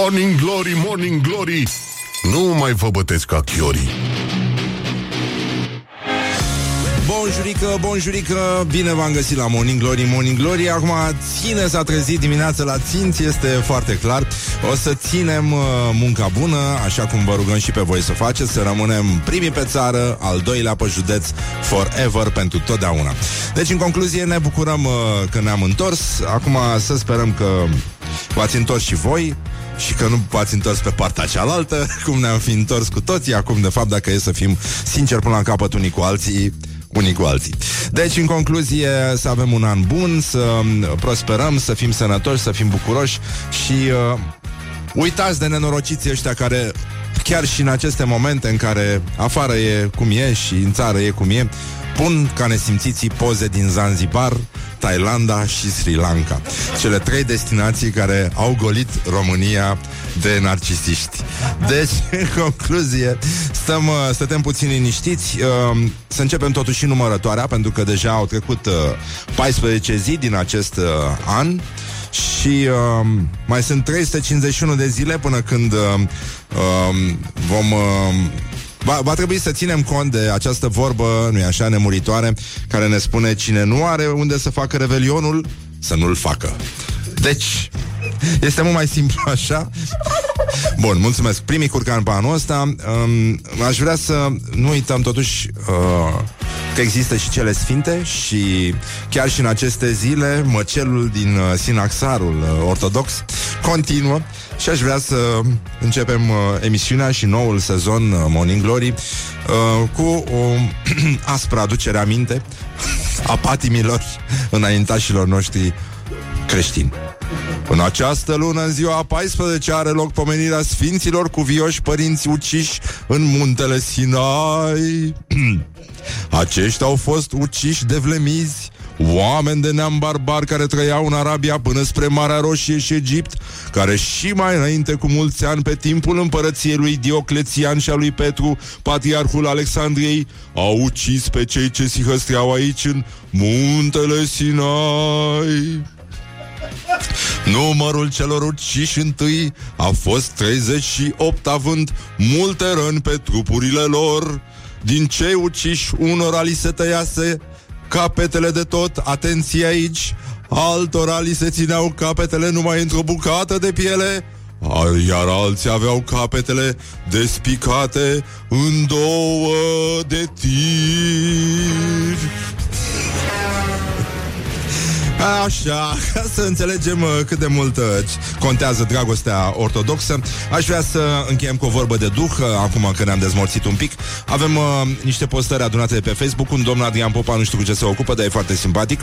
Morning Glory, Morning Glory. Nu mai vă bătesc ca chiorii. Bonjurică, bonjurică, bine v-am găsit la Morning Glory, Morning Glory. Acum ține s-a trezit dimineața la ținți, este foarte clar. O să ținem uh, munca bună, așa cum vă rugăm și pe voi să faceți Să rămânem primii pe țară, al doilea pe județ Forever, pentru totdeauna. Deci, în concluzie, ne bucurăm uh, că ne-am întors. Acum să sperăm că v-ați întors și voi și că nu v-ați întors pe partea cealaltă, cum ne-am fi întors cu toții. Acum, de fapt, dacă e să fim sinceri până la capăt unii cu alții, unii cu alții. Deci, în concluzie, să avem un an bun, să prosperăm, să fim sănătoși, să fim bucuroși și uh, uitați de nenorociții ăștia care chiar și în aceste momente în care afară e cum e și în țară e cum e, pun ca nesimțiții poze din Zanzibar, Thailanda și Sri Lanka. Cele trei destinații care au golit România de narcisiști. Deci, în concluzie, stăm, uh, stătem puțin liniștiți. Uh, să începem totuși numărătoarea, pentru că deja au trecut 14 uh, zi din acest an și uh, mai sunt 351 de zile până când uh, uh, vom uh, Va, va trebui să ținem cont de această vorbă, nu-i așa, nemuritoare, care ne spune cine nu are unde să facă revelionul, să nu-l facă. Deci, este mult mai simplu așa. Bun, mulțumesc. Primii curcan pe anul ăsta. Um, aș vrea să nu uităm totuși uh, că există și cele sfinte și chiar și în aceste zile măcelul din uh, sinaxarul uh, ortodox continuă și aș vrea să începem uh, emisiunea și noul sezon uh, Morning Glory uh, cu o aspră aducere aminte a patimilor înaintașilor noștri creștini. În această lună, în ziua a 14, are loc pomenirea Sfinților cuvioși părinți uciși în muntele Sinai. Aceștia au fost uciși de vlemizi Oameni de neam barbar care trăiau în Arabia până spre Marea Roșie și Egipt, care și mai înainte cu mulți ani pe timpul împărăției lui Dioclețian și a lui Petru, patriarhul Alexandriei, au ucis pe cei ce se hăstreau aici în muntele Sinai. Numărul celor uciși întâi a fost 38, având multe răni pe trupurile lor. Din cei uciși, unora li se tăiase capetele de tot, atenție aici, altora li se țineau capetele numai într-o bucată de piele, iar alții aveau capetele despicate în două de tir. Așa, ca să înțelegem uh, cât de mult uh, contează dragostea ortodoxă, aș vrea să încheiem cu o vorbă de duh, uh, acum că ne-am dezmorțit un pic. Avem uh, niște postări adunate de pe Facebook, un domn Adrian Popa, nu știu cu ce se ocupă, dar e foarte simpatic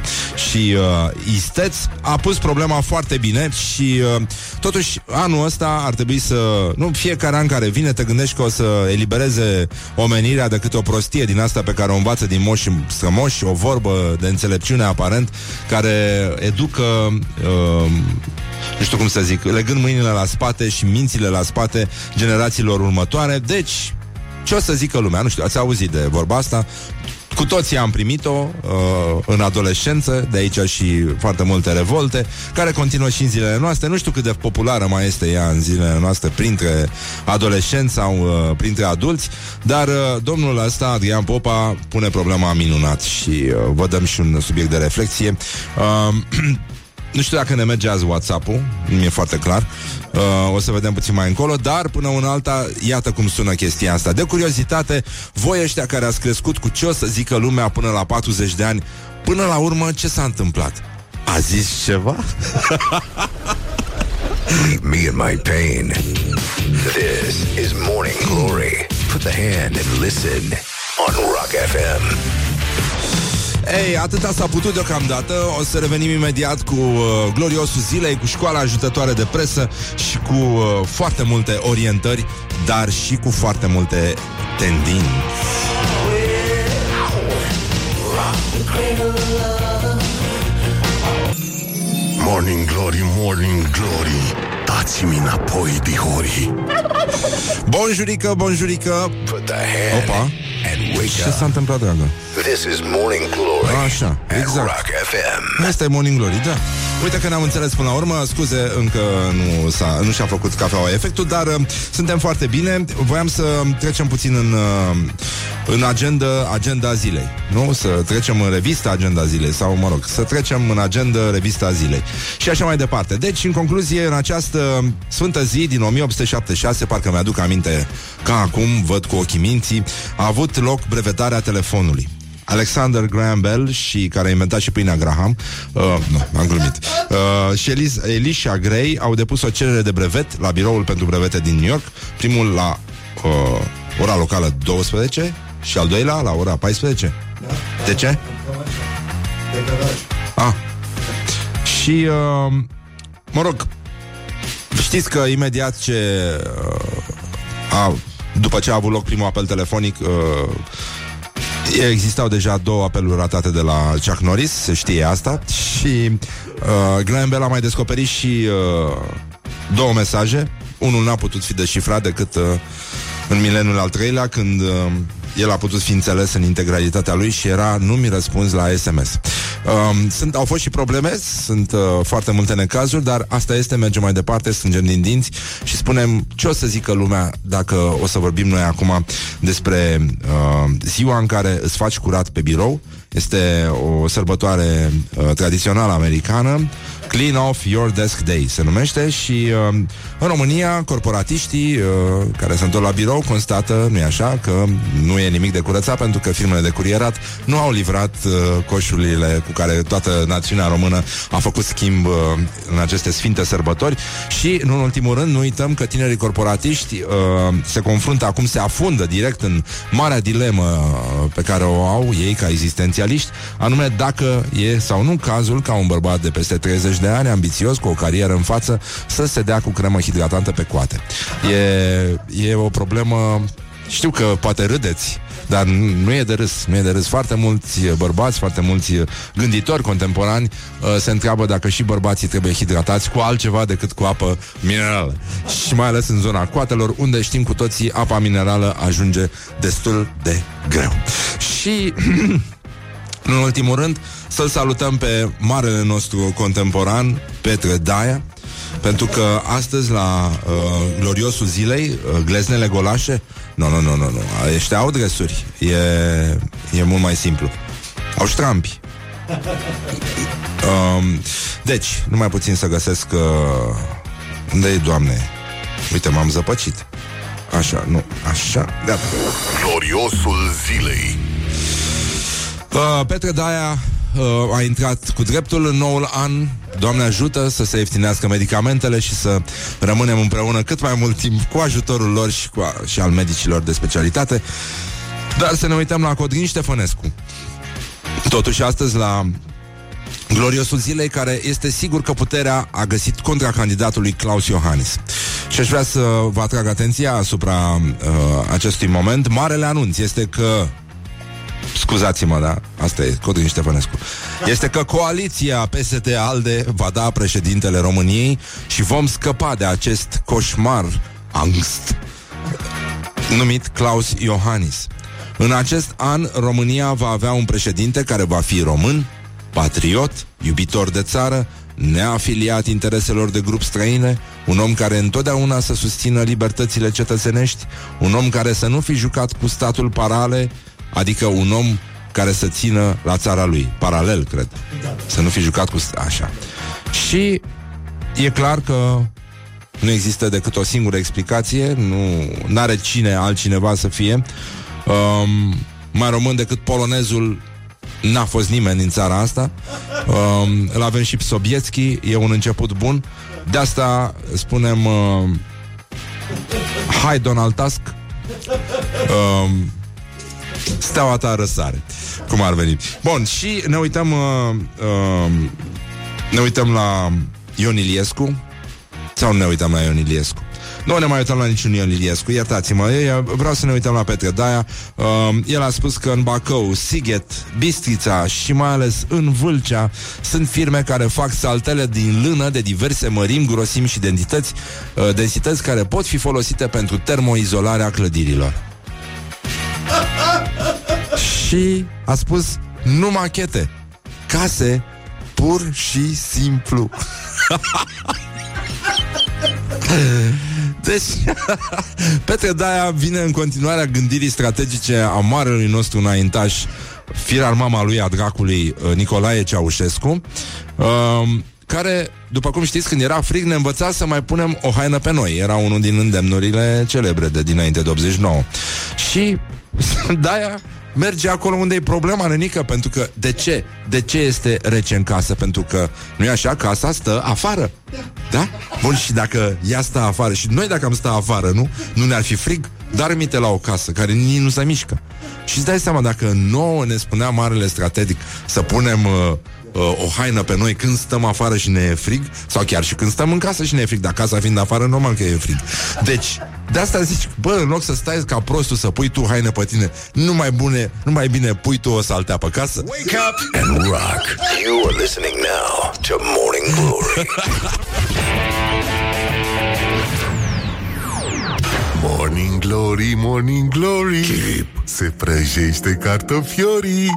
și uh, isteț, a pus problema foarte bine și uh, totuși anul ăsta ar trebui să, nu fiecare an care vine te gândești că o să elibereze omenirea de câte o prostie din asta pe care o învață din moși strămoși, o vorbă de înțelepciune aparent, care educă uh, nu știu cum să zic, legând mâinile la spate și mințile la spate generațiilor următoare. Deci, ce o să zică lumea? Nu știu, ați auzit de vorba asta? Cu toții am primit-o uh, în adolescență, de aici și foarte multe revolte, care continuă și în zilele noastre. Nu știu cât de populară mai este ea în zilele noastre printre adolescenți sau uh, printre adulți, dar uh, domnul ăsta, Adrian Popa, pune problema minunat și uh, vă dăm și un subiect de reflexie. Uh, Nu știu dacă ne merge azi WhatsApp-ul, nu e foarte clar. Uh, o să vedem puțin mai încolo, dar până una alta, iată cum sună chestia asta. De curiozitate, voi ăștia care ați crescut cu ce o să zică lumea până la 40 de ani, până la urmă, ce s-a întâmplat? A zis ceva? Leave me in my pain. This is Morning Glory. Put the hand and listen on Rock FM. Ei, atâta s-a putut deocamdată. O să revenim imediat cu uh, gloriosul zilei Cu școala ajutătoare de presă Și cu uh, foarte multe orientări Dar și cu foarte multe tendinți. Morning Glory, Morning Glory. Dați-mi înapoi, dihori Bonjurică, bonjurică. Put the hand Opa. and wake Ce up. s-a întâmplat, dragă? This is Morning Glory Așa, at exact. Rock FM. Asta e Morning Glory, da Uite că ne-am înțeles până la urmă Scuze, încă nu, s-a, nu și-a făcut cafeaua efectul Dar uh, suntem foarte bine Voiam să trecem puțin în, uh, în agenda, agenda zilei Nu? Să trecem în revista agenda zilei Sau, mă rog, să trecem în agenda revista zilei. Și așa mai departe. Deci, în concluzie, în această sfântă zi din 1876 Parcă mi-aduc aminte ca acum, văd cu ochii minții A avut loc brevetarea telefonului. Alexander Graham Bell și care a inventat și pâinea Graham uh, nu, am glumit. Uh, și Elis, Elisha Gray au depus o cerere de brevet la biroul pentru brevete din New York primul la uh, ora locală 12 și al doilea la ora 14 da. de ce? Ah. și uh, mă rog știți că imediat ce uh, a, după ce a avut loc primul apel telefonic uh, Existau deja două apeluri ratate de la Chuck Norris, se știe asta Și uh, Graham Bell a mai descoperit și uh, două mesaje Unul n-a putut fi deșifrat decât uh, în mileniul al treilea Când uh, el a putut fi înțeles în integralitatea lui și era nu mi răspuns la SMS. Um, sunt, au fost și probleme, sunt uh, foarte multe necazuri, dar asta este, mergem mai departe, strângem din dinți și spunem ce o să zică lumea dacă o să vorbim noi acum despre uh, ziua în care îți faci curat pe birou. Este o sărbătoare uh, tradițională americană Clean Off Your Desk Day se numește și uh, în România corporatiștii uh, care se întorc la birou constată, nu-i așa, că nu e nimic de curățat pentru că firmele de curierat nu au livrat uh, coșurile cu care toată națiunea română a făcut schimb uh, în aceste sfinte sărbători. Și, în ultimul rând, nu uităm că tinerii corporatiști uh, se confruntă acum, se afundă direct în marea dilemă uh, pe care o au ei ca existențialiști, anume dacă e sau nu cazul ca un bărbat de peste 30 de ani, ambițios, cu o carieră în față, să se dea cu cremă hidratantă pe coate. E, e o problemă... Știu că poate râdeți, dar nu e de râs, nu e de râs. Foarte mulți bărbați, foarte mulți gânditori contemporani uh, se întreabă dacă și bărbații trebuie hidratați cu altceva decât cu apă minerală. Și mai ales în zona coatelor, unde știm cu toții apa minerală ajunge destul de greu. Și în ultimul rând, să-l salutăm pe marele nostru contemporan, Petre Daia, pentru că astăzi, la uh, gloriosul zilei, uh, gleznele golașe, nu, nu, nu, nu, nu, ăștia au dresuri, e, e mult mai simplu. Au ștrampi. Um, deci, numai puțin să găsesc uh, Unde e, Doamne? Uite, m-am zăpăcit Așa, nu, așa, gata Gloriosul zilei uh, Petre Daia uh, a intrat cu dreptul în noul an. Doamne ajută să se ieftinească medicamentele și să rămânem împreună cât mai mult timp cu ajutorul lor și, cu a, și al medicilor de specialitate. Dar să ne uităm la Codrin Ștefănescu. Totuși astăzi la gloriosul zilei care este sigur că puterea a găsit contra candidatului Claus Iohannis. Și aș vrea să vă atrag atenția asupra uh, acestui moment. Marele anunț este că Scuzați-mă, da, asta e Codrin Ștefănescu. Este că coaliția PSD-ALDE va da președintele României Și vom scăpa de acest coșmar Angst Numit Claus Iohannis. În acest an România va avea un președinte care va fi român Patriot, iubitor de țară neafiliat intereselor de grup străine, un om care întotdeauna să susțină libertățile cetățenești, un om care să nu fi jucat cu statul parale, Adică un om care să țină la țara lui, paralel, cred. Să nu fi jucat cu... Așa. Și e clar că nu există decât o singură explicație, nu are cine altcineva să fie. Um, mai român decât polonezul n-a fost nimeni din țara asta. Um, îl avem și Sobietski, e un început bun. De asta spunem uh, Hai Donald Tusk um, Steaua ta răsare Cum ar veni. Bun, și ne uităm uh, uh, Ne uităm la Ion Iliescu? Sau ne uităm la Ion Iliescu? Nu ne mai uităm la niciun Ion Iliescu, iertați-mă, vreau să ne uităm la Petre Daia. Uh, el a spus că în Bacău, Sighet, Bistrița și mai ales în Vâlcea sunt firme care fac saltele din lână de diverse mărimi, grosimi și densități, uh, densități care pot fi folosite pentru termoizolarea clădirilor și a spus nu machete, case Pur și simplu. Deci, Petre Daia vine în continuarea gândirii strategice a marelui nostru înaintaș, firar mama lui a dracului, uh, Nicolae Ceaușescu, um, care, după cum știți, când era frig, ne învăța să mai punem o haină pe noi. Era unul din îndemnurile celebre de dinainte de 89. Și Daia merge acolo unde e problema, nenică, pentru că de ce? De ce este rece în casă? Pentru că nu e așa, casa stă afară. Da? Bun, și dacă ea stă afară și noi dacă am stă afară, nu? Nu ne-ar fi frig? Dar mite la o casă care nici nu se mișcă. Și îți dai seama, dacă nouă ne spunea marele strategic să punem uh, uh, o haină pe noi când stăm afară și ne e frig, sau chiar și când stăm în casă și ne e frig, dar casa fiind afară, normal că e frig. Deci, de asta zici, bă, în loc să stai ca prostul să pui tu haine pe tine, nu mai bune, nu mai bine pui tu o saltea pe casă. Wake up and rock. You are listening now to Morning Glory. Morning Glory, Morning Glory Chip. Se prăjește cartofiorii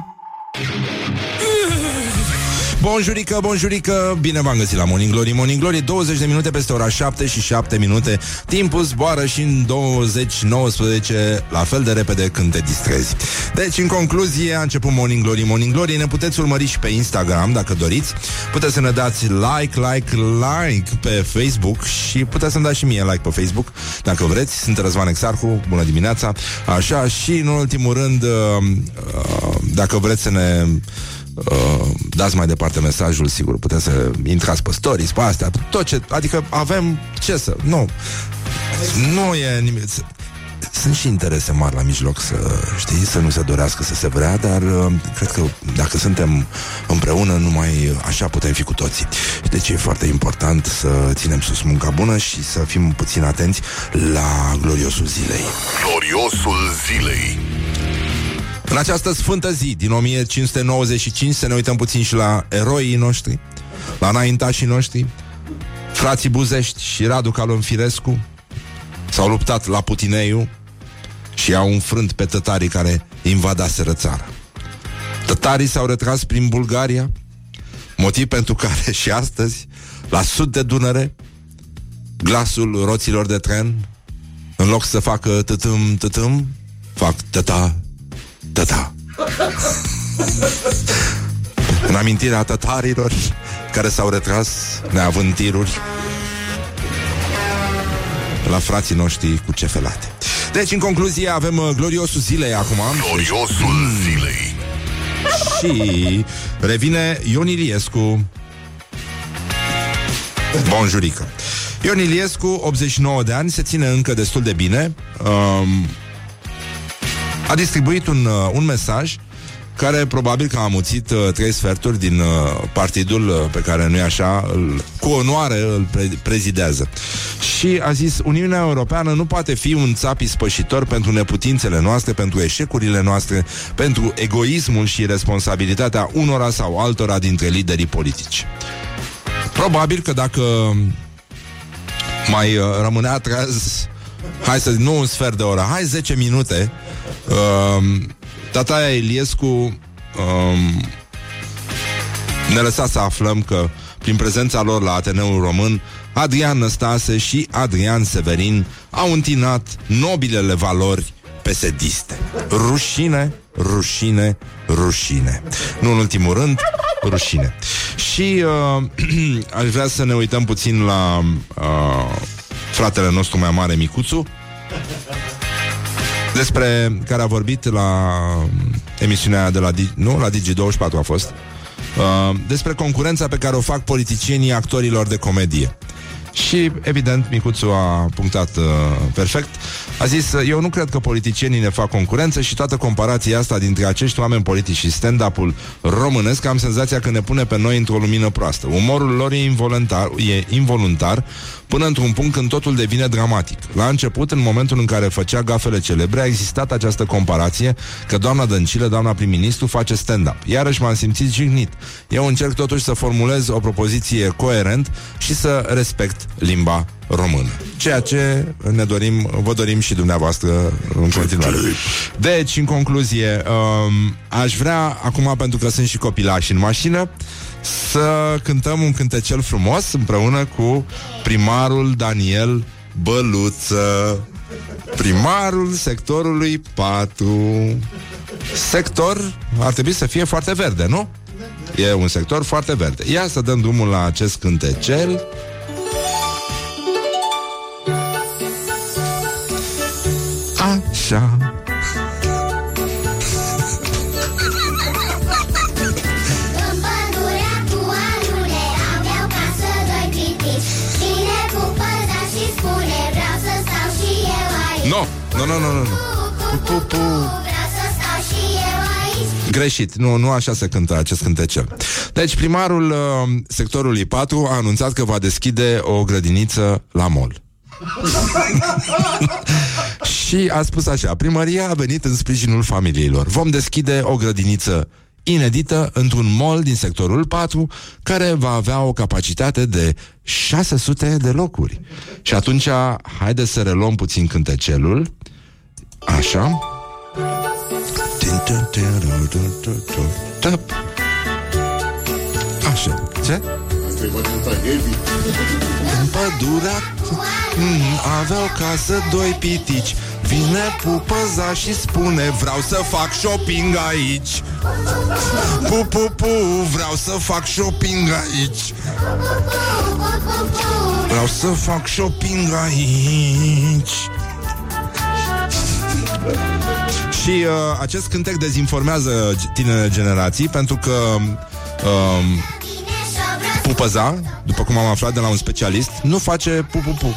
Bonjurică, bonjurică, bine v-am găsit la Morning Glory. Morning Glory, 20 de minute peste ora 7 și 7 minute. Timpul zboară și în 20-19 La fel de repede când te distrezi. Deci, în concluzie, a început Morning Glory. Morning Glory, ne puteți urmări și pe Instagram Dacă doriți, puteți să ne dați Like, like, like pe Facebook Și puteți să-mi dați și mie like pe Facebook Dacă vreți, sunt Răzvan Exarhu. Bună dimineața, așa Și în ultimul rând uh, uh, Dacă vreți să ne uh, dați mai departe mesajul, sigur, puteți să intrați pe stories, pe astea, tot ce, adică avem ce să, nu, nu e nimic, sunt și interese mari la mijloc să știi, să nu se dorească să se vrea, dar uh, cred că dacă suntem împreună, numai așa putem fi cu toții. Deci e foarte important să ținem sus munca bună și să fim puțin atenți la gloriosul zilei. Gloriosul zilei În această sfântă zi din 1595 să ne uităm puțin și la eroii noștri, la înaintașii noștri, frații Buzești și Radu Calonfirescu s-au luptat la Putineiu și au înfrânt pe tătarii care invadaseră țara. Tătarii s-au retras prin Bulgaria, motiv pentru care și astăzi, la sud de Dunăre, glasul roților de tren, în loc să facă tătâm, tătâm, fac tăta, tăta. În amintirea tătarilor care s-au retras neavând tiruri la frații noștri cu cefelate. Deci, în concluzie, avem uh, gloriosul zilei acum. Gloriosul zilei Și revine Ion Iliescu Bonjurică Ion Iliescu, 89 de ani Se ține încă destul de bine um, A distribuit un, uh, un mesaj care probabil că a amuțit uh, trei sferturi din uh, partidul uh, pe care nu-i așa, îl, cu onoare îl pre- prezidează. Și a zis, Uniunea Europeană nu poate fi un țap ispășitor pentru neputințele noastre, pentru eșecurile noastre, pentru egoismul și responsabilitatea unora sau altora dintre liderii politici. Probabil că dacă mai uh, rămânea treaz Hai să nu un sfert de oră Hai 10 minute uh, Tataia Iliescu um, ne lăsa să aflăm că prin prezența lor la Ateneul Român, Adrian Năstase și Adrian Severin au întinat nobilele valori pesediste. Rușine, rușine, rușine. Nu în ultimul rând, rușine. Și uh, aș vrea să ne uităm puțin la uh, fratele nostru mai mare, Micuțu, despre care a vorbit la emisiunea de la, nu, la Digi24 a fost, uh, despre concurența pe care o fac politicienii actorilor de comedie. Și, evident, Micuțu a punctat uh, perfect. A zis, eu nu cred că politicienii ne fac concurență și toată comparația asta dintre acești oameni politici și stand-up-ul românesc, am senzația că ne pune pe noi într-o lumină proastă. Umorul lor e involuntar, e involuntar până într-un punct când totul devine dramatic. La început, în momentul în care făcea gafele celebre, a existat această comparație că doamna Dăncilă, doamna prim-ministru, face stand-up. Iarăși m-am simțit jignit. Eu încerc totuși să formulez o propoziție coerent și să respect limba română. Ceea ce ne dorim, vă dorim și dumneavoastră în continuare. Deci, în concluzie, um, aș vrea, acum pentru că sunt și copilași în mașină, să cântăm un cântecel frumos împreună cu primarul Daniel Băluță, primarul sectorului 4. Sector ar trebui să fie foarte verde, nu? E un sector foarte verde. Ia să dăm drumul la acest cântecel. Aici Nu, nu, nu, nu, nu. nu. Pu, pu, pu, Vreau să stau și eu aici Greșit, nu, nu așa se cântă acest cântecel. Deci primarul uh, sectorului 4 a anunțat că va deschide o grădiniță la mol. și a spus așa, primăria a venit în sprijinul familiilor. Vom deschide o grădiniță inedită într-un mall din sectorul 4 care va avea o capacitate de 600 de locuri. Și atunci, haideți să reluăm puțin cântecelul. Așa. Așa. Ce? În pădurea mm, avea o casă doi pitici. Vine pupăza și spune Vreau să fac shopping aici. Pu, pu, pu, vreau să fac shopping aici. Vreau să fac shopping aici. Și uh, acest cântec dezinformează tinere generații Pentru că um, Pupăza, după cum am aflat de la un specialist, nu face pu-pu-pu.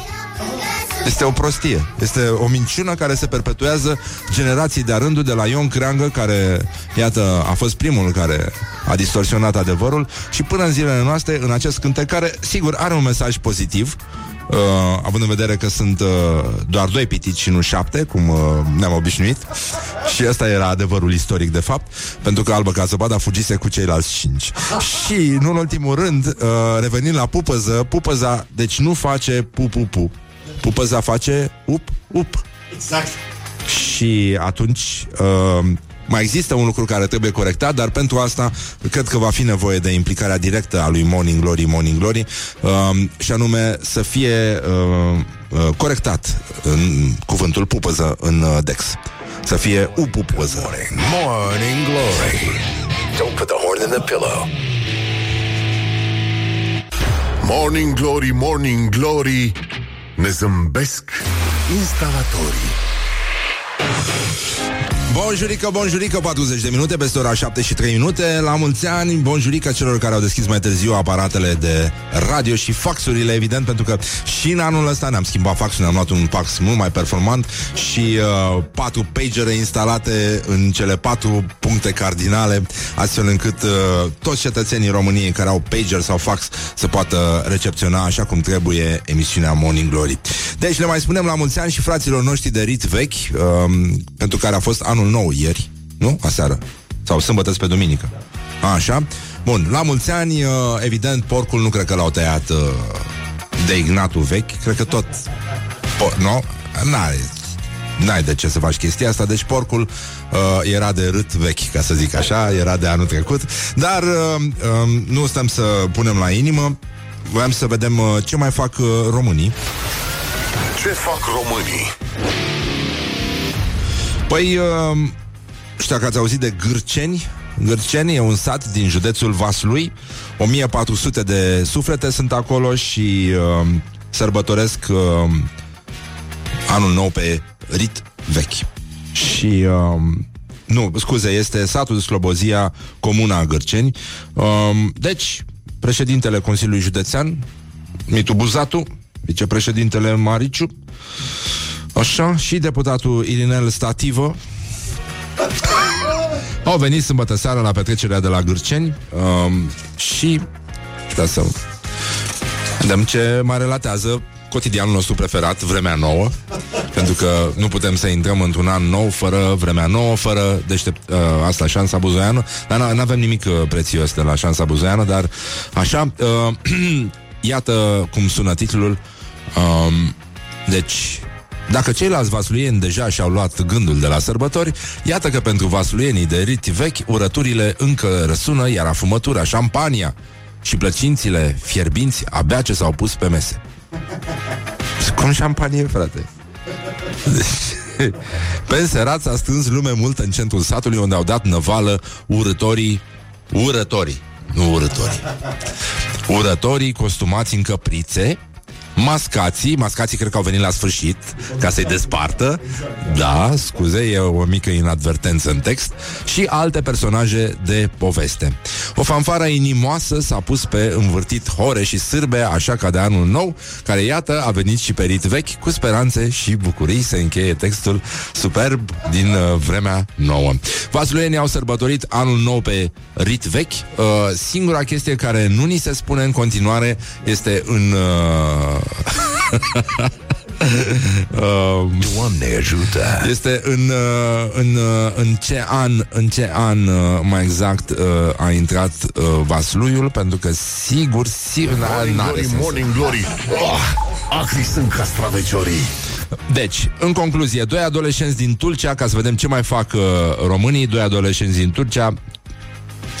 Este o prostie. Este o minciună care se perpetuează generații de-a rândul de la Ion Creangă, care, iată, a fost primul care a distorsionat adevărul și până în zilele noastre, în acest cântec, care, sigur, are un mesaj pozitiv, Uh, având în vedere că sunt uh, doar doi pitici și nu șapte, cum uh, ne-am obișnuit. Și ăsta era adevărul istoric, de fapt, pentru că Albă ca zăpada fugise cu ceilalți cinci. Și, nu în ultimul rând, uh, revenind la pupăză, pupăza, deci nu face pu-pu-pu. Pupăza face up-up. Exact. Și atunci uh, mai există un lucru care trebuie corectat, dar pentru asta cred că va fi nevoie de implicarea directă a lui Morning Glory, Morning Glory, uh, și anume să fie uh, uh, corectat în cuvântul pupăză în uh, Dex. Să fie upupăză. Morning Glory. Don't put the horn in the pillow. Morning Glory, Morning Glory Ne zâmbesc instalatorii Bonjurică, bonjurică, 40 de minute peste ora 7 și 3 minute. La mulți ani, bonjurică celor care au deschis mai târziu aparatele de radio și faxurile, evident Pentru că și în anul ăsta ne-am schimbat faxul, ne-am luat un fax mult mai performant Și uh, patru pagere instalate în cele patru puncte cardinale Astfel încât uh, toți cetățenii României care au pager sau fax Să poată recepționa așa cum trebuie emisiunea Morning Glory. Deci le mai spunem la mulți ani și fraților noștri de rit vechi uh, Pentru care a fost anul nou ieri, nu? Aseară. Sau sâmbătă pe duminică. A, așa. Bun, la mulți ani, uh, evident, porcul nu cred că l-au tăiat uh, de ignatul vechi. Cred că tot... Po- nu? N-ai, n-ai de ce să faci chestia asta. Deci porcul uh, era de rât vechi, ca să zic așa, era de anul trecut. Dar uh, uh, nu stăm să punem la inimă. Voiam să vedem uh, ce mai fac uh, românii. Ce fac românii? Păi, uh, știu că ați auzit de Gârceni. Gârceni e un sat din județul Vaslui. 1400 de suflete sunt acolo și uh, sărbătoresc uh, anul nou pe rit vechi. Și... Uh, nu, scuze, este satul Slobozia, comuna Gârceni. Uh, deci, președintele Consiliului Județean, Mitu Buzatu, vicepreședintele Mariciu, Așa, și deputatul Irinel Stativă Au venit sâmbătă seara la petrecerea de la Gârceni um, Și Da să Vedem ce mai relatează cotidianul nostru preferat, Vremea Nouă Pentru că nu putem să intrăm într-un an nou Fără Vremea Nouă, fără deștept, uh, Asta, șansa buzoiană. Dar nu avem nimic uh, prețios de la șansa buzoiană Dar așa uh, Iată cum sună titlul um, Deci dacă ceilalți vasluieni deja și-au luat gândul de la sărbători, iată că pentru vasluienii de rit vechi, urăturile încă răsună, iar afumătura, șampania, și plăcințile fierbinți abia ce s-au pus pe mese. Cum șampanie, frate. Deci, pe înserat s-a strâns lume multă în centrul satului unde au dat năvală urătorii urătorii, nu urătorii. Urătorii costumați în căprițe Mascații, mascații cred că au venit la sfârșit Ca să-i despartă. Da, scuze, e o mică inadvertență în text. Și alte personaje de poveste. O fanfară inimoasă s-a pus pe învârtit hore și sârbe Așa ca de anul nou Care iată a venit și pe rit vechi Cu speranțe și bucurii Se încheie textul superb din uh, vremea nouă. Vasluienii au sărbătorit anul nou pe rit vechi. Uh, Singura chestie care nu ni se spune în continuare Este în uh, Um, Doamne ajută! este în, uh, în, uh, în ce an, în ce an uh, mai exact uh, a intrat uh, Vasluiul, pentru că sigur, sigur Morning n-are glory, sens. morning glory oh, Acri sunt castraveciorii Deci, în concluzie, doi adolescenți din Turcia, ca să vedem ce mai fac uh, românii, doi adolescenți din Turcia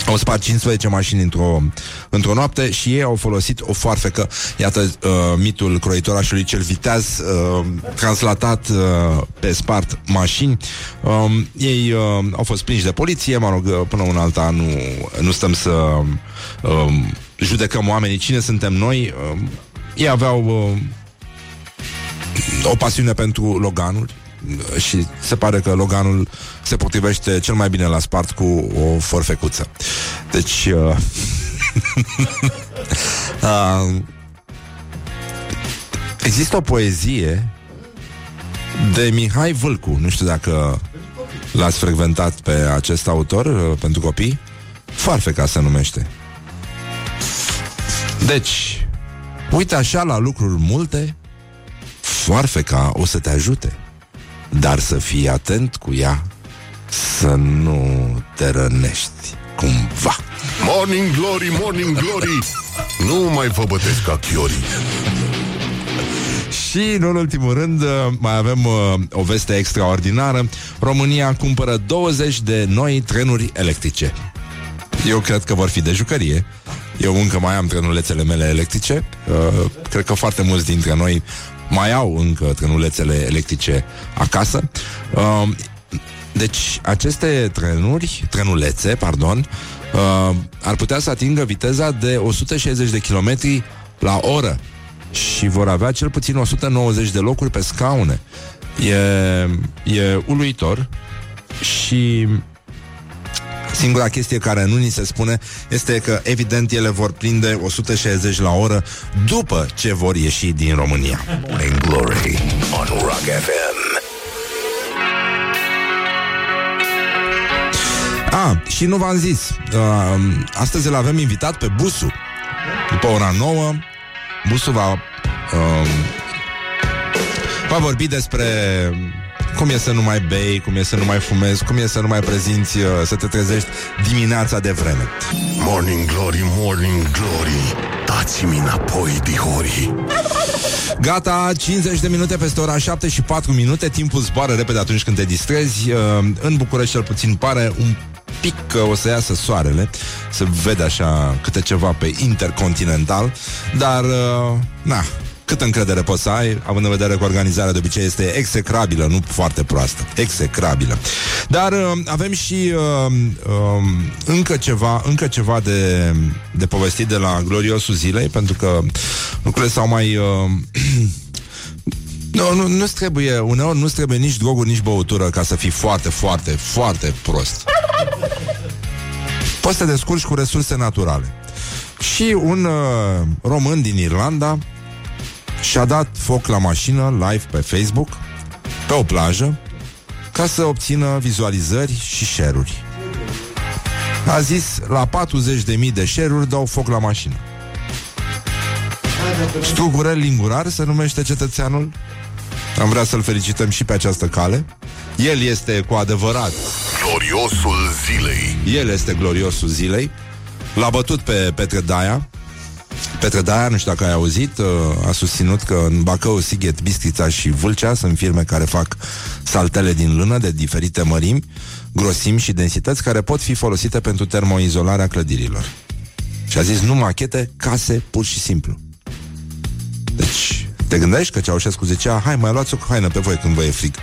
au spart 15 mașini într-o, într-o noapte și ei au folosit o foarfecă. Iată uh, mitul croitorașului cel viteaz uh, translatat uh, pe spart mașini. Um, ei uh, au fost prinși de poliție, mă rog, uh, până una alta nu, nu stăm să um, judecăm oamenii. Cine suntem noi? Uh, ei aveau uh, o pasiune pentru loganuri și se pare că Loganul se potrivește cel mai bine la spart cu o forfecuță. Deci... Uh, uh, există o poezie de Mihai Vâlcu. Nu știu dacă l-ați frecventat pe acest autor uh, pentru copii. Farfeca se numește. Deci, uite așa la lucruri multe, foarfeca o să te ajute. Dar să fii atent cu ea Să nu te rănești Cumva Morning glory, morning glory Nu mai vă bătesc ca chiorii Și, nu în ultimul rând, uh, mai avem uh, o veste extraordinară. România cumpără 20 de noi trenuri electrice. Eu cred că vor fi de jucărie. Eu încă mai am trenulețele mele electrice. Uh, cred că foarte mulți dintre noi mai au încă trenulețele electrice acasă. Uh, deci, aceste trenuri, trenulețe, pardon, uh, ar putea să atingă viteza de 160 de km la oră și vor avea cel puțin 190 de locuri pe scaune. E, e uluitor și Singura chestie care nu ni se spune este că, evident, ele vor prinde 160 la oră după ce vor ieși din România. Morning Glory on Rock FM. A, și nu v-am zis, uh, astăzi îl avem invitat pe Busu. După ora 9, Busu va, uh, va vorbi despre cum e să nu mai bei, cum e să nu mai fumezi, cum e să nu mai prezinți, uh, să te trezești dimineața de vreme. Morning glory, morning glory. Dați-mi înapoi, dihorii Gata, 50 de minute peste ora 7 și 4 minute. Timpul zboară repede atunci când te distrezi. Uh, În București cel puțin pare un pic că o să iasă soarele Se vede așa câte ceva pe intercontinental. Dar, uh, na, cât încredere poți să ai, având în vedere că organizarea de obicei este execrabilă, nu foarte proastă, execrabilă. Dar uh, avem și uh, uh, încă ceva, încă ceva de, de povestit de la gloriosul zilei, pentru că lucrurile s-au mai... Uh, nu, nu, nu trebuie, uneori nu trebuie nici droguri, nici băutură ca să fii foarte, foarte, foarte prost. Poți să te descurci cu resurse naturale. Și un uh, român din Irlanda și-a dat foc la mașină live pe Facebook, pe o plajă, ca să obțină vizualizări și share-uri. A zis, la 40.000 de share-uri dau foc la mașină. Strugurel lingurar se numește cetățeanul. Am vrea să-l felicităm și pe această cale. El este cu adevărat, Gloriosul zilei el este gloriosul zilei. L-a bătut pe Petre Daia, Petre Daia, nu știu dacă ai auzit, uh, a susținut că în Bacău, Sighet, Bistrița și Vâlcea sunt firme care fac saltele din lână de diferite mărimi, grosimi și densități care pot fi folosite pentru termoizolarea clădirilor. Și a zis nu machete, case, pur și simplu. Deci, te gândești că Ceaușescu zicea, hai, mai luați o haină pe voi când vă e frig.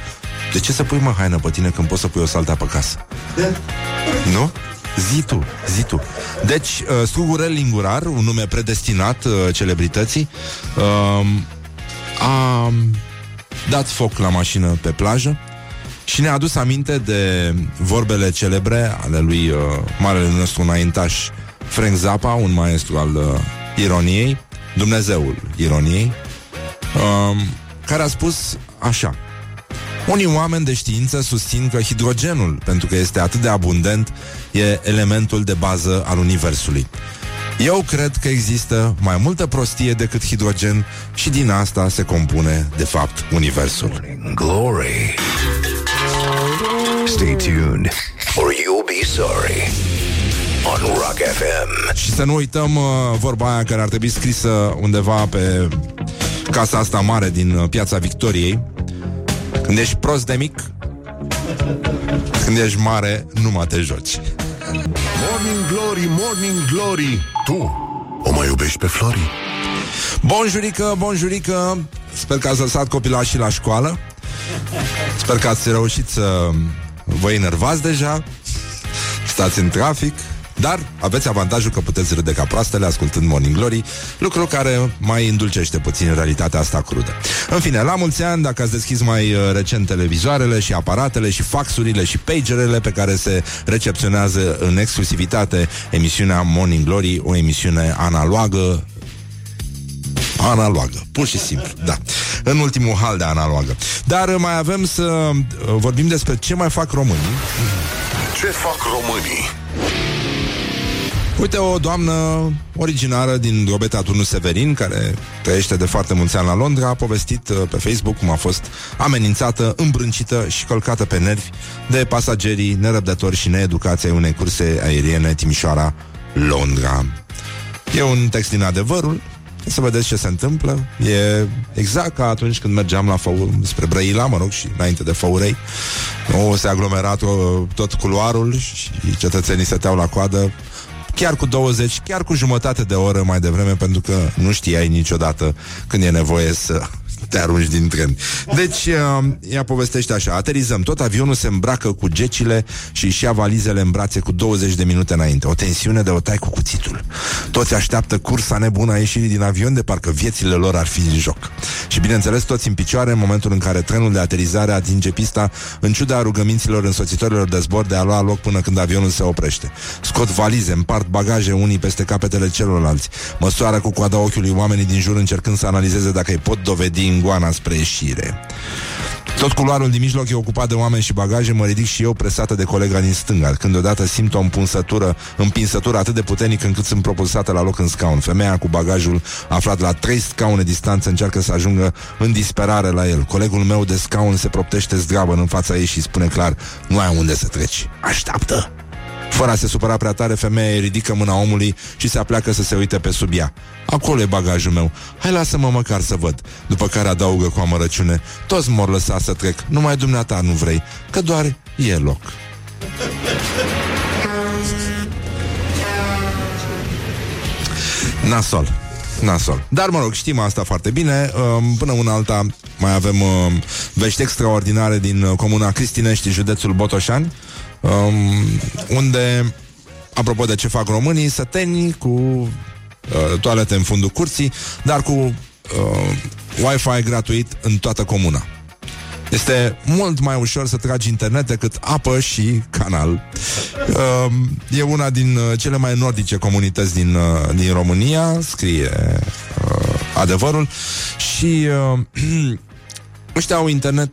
De ce să pui mă haină pe tine când poți să pui o saltea pe casă? Nu? Zi tu, zi tu. Deci, uh, Strugurel Lingurar, un nume predestinat uh, celebrității, uh, a dat foc la mașină pe plajă și ne-a adus aminte de vorbele celebre ale lui uh, marele nostru înaintaș Frank Zappa, un maestru al uh, ironiei, Dumnezeul ironiei, uh, care a spus așa. Unii oameni de știință susțin că hidrogenul, pentru că este atât de abundent, e elementul de bază al Universului. Eu cred că există mai multă prostie decât hidrogen și din asta se compune, de fapt, Universul. Glory. Stay tuned, or you'll be sorry. On Rock FM. Și să nu uităm uh, vorba aia care ar trebui scrisă undeva pe casa asta mare din uh, Piața Victoriei. Când ești prost de mic, când ești mare, nu mă te joci. Morning Glory, Morning Glory. Tu o mai iubești pe Flori? Bonjurică, bonjurică. Sper că ați lăsat copilașii la școală. Sper că ați reușit să vă enervați deja. Stați în trafic dar aveți avantajul că puteți râde ca proastele ascultând Morning Glory, lucru care mai îndulcește puțin realitatea asta crudă. În fine, la mulți ani, dacă ați deschis mai uh, recent televizoarele și aparatele și faxurile și pagerele pe care se recepționează în exclusivitate emisiunea Morning Glory, o emisiune analogă Analogă, pur și simplu, da. În ultimul hal de analogă. Dar uh, mai avem să uh, vorbim despre ce mai fac românii. Ce fac românii? Uite, o doamnă originară din Robeta Turnu Severin, care trăiește de foarte mulți ani la Londra, a povestit uh, pe Facebook cum a fost amenințată, îmbrâncită și călcată pe nervi de pasagerii nerăbdători și needucați ai unei curse aeriene Timișoara-Londra. E un text din adevărul, să vedeți ce se întâmplă. E exact ca atunci când mergeam la Făur, spre Brăila, mă rog, și înainte de Făurei. O, se aglomerat tot, tot culoarul și cetățenii stăteau la coadă chiar cu 20, chiar cu jumătate de oră mai devreme, pentru că nu știai niciodată când e nevoie să te arunci din tren. Deci, uh, ea povestește așa, aterizăm, tot avionul se îmbracă cu gecile și își ia valizele în brațe cu 20 de minute înainte. O tensiune de o tai cu cuțitul. Toți așteaptă cursa nebună a ieșirii din avion de parcă viețile lor ar fi în joc. Și bineînțeles, toți în picioare în momentul în care trenul de aterizare atinge pista, în ciuda rugăminților însoțitorilor de zbor de a lua loc până când avionul se oprește. Scot valize, împart bagaje unii peste capetele celorlalți, măsoară cu coada ochiului oamenii din jur încercând să analizeze dacă îi pot dovedi în goana spre ieșire. Tot culoarul din mijloc e ocupat de oameni și bagaje, mă ridic și eu presată de colega din stânga, când deodată simt o împunsătură, împinsătură atât de puternică încât sunt propulsată la loc în scaun. Femeia cu bagajul aflat la trei scaune distanță încearcă să ajungă în disperare la el. Colegul meu de scaun se proptește zdravă în fața ei și spune clar, nu ai unde să treci. Așteaptă! Fără a se supăra prea tare, femeia ridică mâna omului și se apleacă să se uite pe sub ea. Acolo e bagajul meu. Hai lasă-mă măcar să văd. După care adaugă cu amărăciune. Toți mor lăsa să trec. Numai dumneata nu vrei. Că doar e loc. Nasol. Nasol. Dar mă rog, știm asta foarte bine. Um, Până una alta mai avem um, vești extraordinare din uh, comuna Cristinești, județul Botoșani, um, unde, apropo de ce fac românii, săteni cu uh, toalete în fundul curții, dar cu uh, Wi-Fi gratuit în toată comuna. Este mult mai ușor să tragi internet decât apă și canal. Uh, e una din uh, cele mai nordice comunități din, uh, din România, scrie uh, adevărul, și uh, ăștia au internet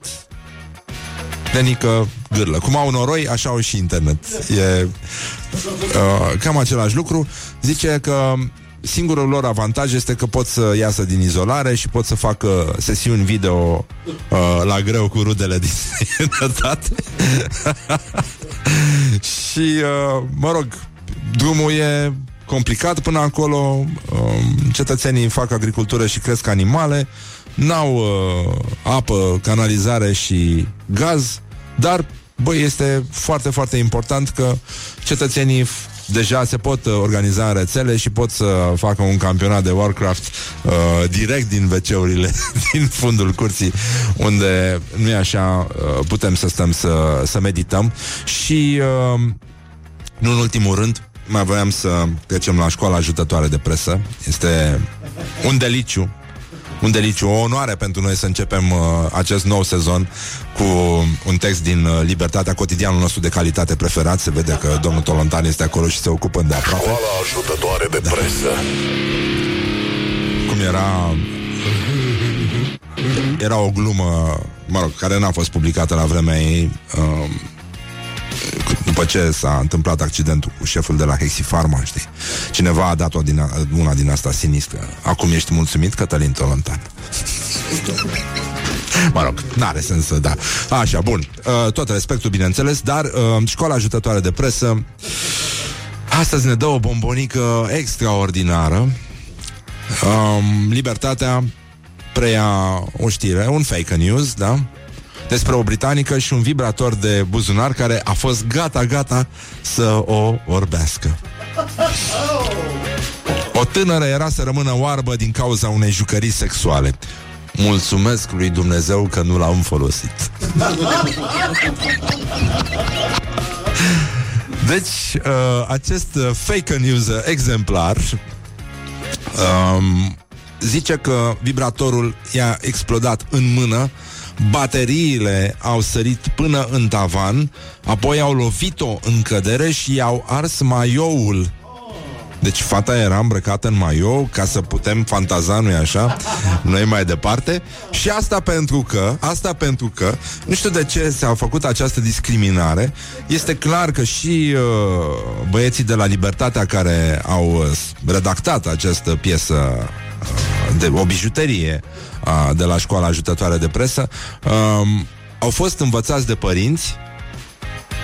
de nică gârlă. Cum au noroi, așa au și internet. E uh, cam același lucru. Zice că singurul lor avantaj este că pot să iasă din izolare și pot să facă sesiuni video uh, la greu cu rudele din sănătate. și, uh, mă rog, drumul e complicat până acolo. Um, cetățenii fac agricultură și cresc animale. N-au uh, apă, canalizare și gaz, dar Băi, este foarte, foarte important că cetățenii deja se pot uh, organiza în rețele și pot să facă un campionat de Warcraft uh, direct din WC-urile din fundul curții, unde nu e așa, uh, putem să stăm să, să medităm și uh, nu în ultimul rând, mai voiam să trecem la școala ajutătoare de presă. Este un deliciu un deliciu, o onoare pentru noi să începem uh, acest nou sezon cu un text din uh, Libertatea, cotidianul nostru de calitate preferat. Se vede că domnul Tolontan este acolo și se ocupă de aproape. Școala ajutătoare de presă. Cum era... Era o glumă, mă rog, care n-a fost publicată la vremea ei. Uh, după ce s-a întâmplat accidentul cu șeful de la Hexifarma, știi? Cineva a dat-o din a, una din asta sinistră. Acum ești mulțumit, Cătălin Tolontan? Mă rog, n-are sens să da. Așa, bun. Uh, tot respectul, bineînțeles, dar uh, școala ajutătoare de presă astăzi ne dă o bombonică extraordinară. Um, libertatea preia o știre, un fake news, da? Despre o britanică și un vibrator de buzunar care a fost gata-gata să o orbească. O tânără era să rămână oarbă din cauza unei jucării sexuale. Mulțumesc lui Dumnezeu că nu l-am folosit. Deci, uh, acest uh, fake news exemplar um, zice că vibratorul i-a explodat în mână bateriile au sărit până în tavan, apoi au lovit-o în cădere și i-au ars maioul. Deci fata era îmbrăcată în maiou ca să putem fantaza, nu-i așa? Noi mai departe. Și asta pentru că, asta pentru că, nu știu de ce s-a făcut această discriminare, este clar că și uh, băieții de la Libertatea care au uh, redactat această piesă uh, de o bijuterie uh, de la școala ajutătoare de presă, uh, au fost învățați de părinți,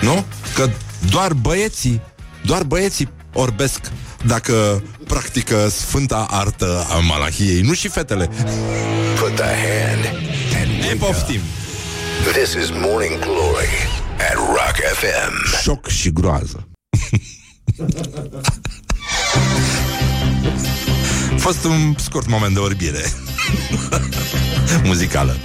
nu? Că doar băieții, doar băieții orbesc dacă practică sfânta artă a malahiei, nu și fetele. Put the hand and Ne wake up. poftim. This is Morning Glory at Rock FM. Șoc și groază. A fost un scurt moment de orbire muzicală.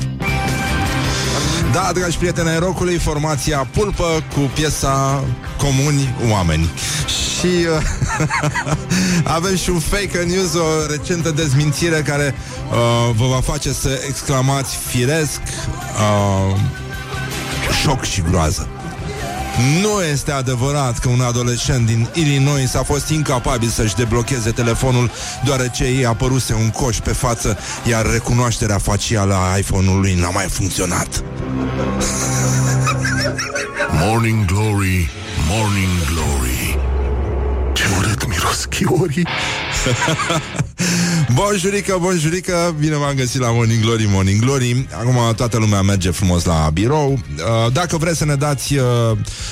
Da, dragi prieteni ai rocului, formația Pulpă cu piesa Comuni Oameni. Și uh, avem și un fake news, o recentă dezmințire care uh, vă va face să exclamați firesc, uh, șoc și groază. Nu este adevărat că un adolescent din Illinois a fost incapabil să-și deblocheze telefonul deoarece i-a apăruse un coș pe față, iar recunoașterea facială a iPhone-ului n-a mai funcționat. Morning Glory, Morning Glory. Ce urât miros chiorii. Bonjurică, bonjurică, bine v-am găsit la Morning Glory, Morning Glory. Acum toată lumea merge frumos la birou. Uh, Dacă vreți să ne dați uh,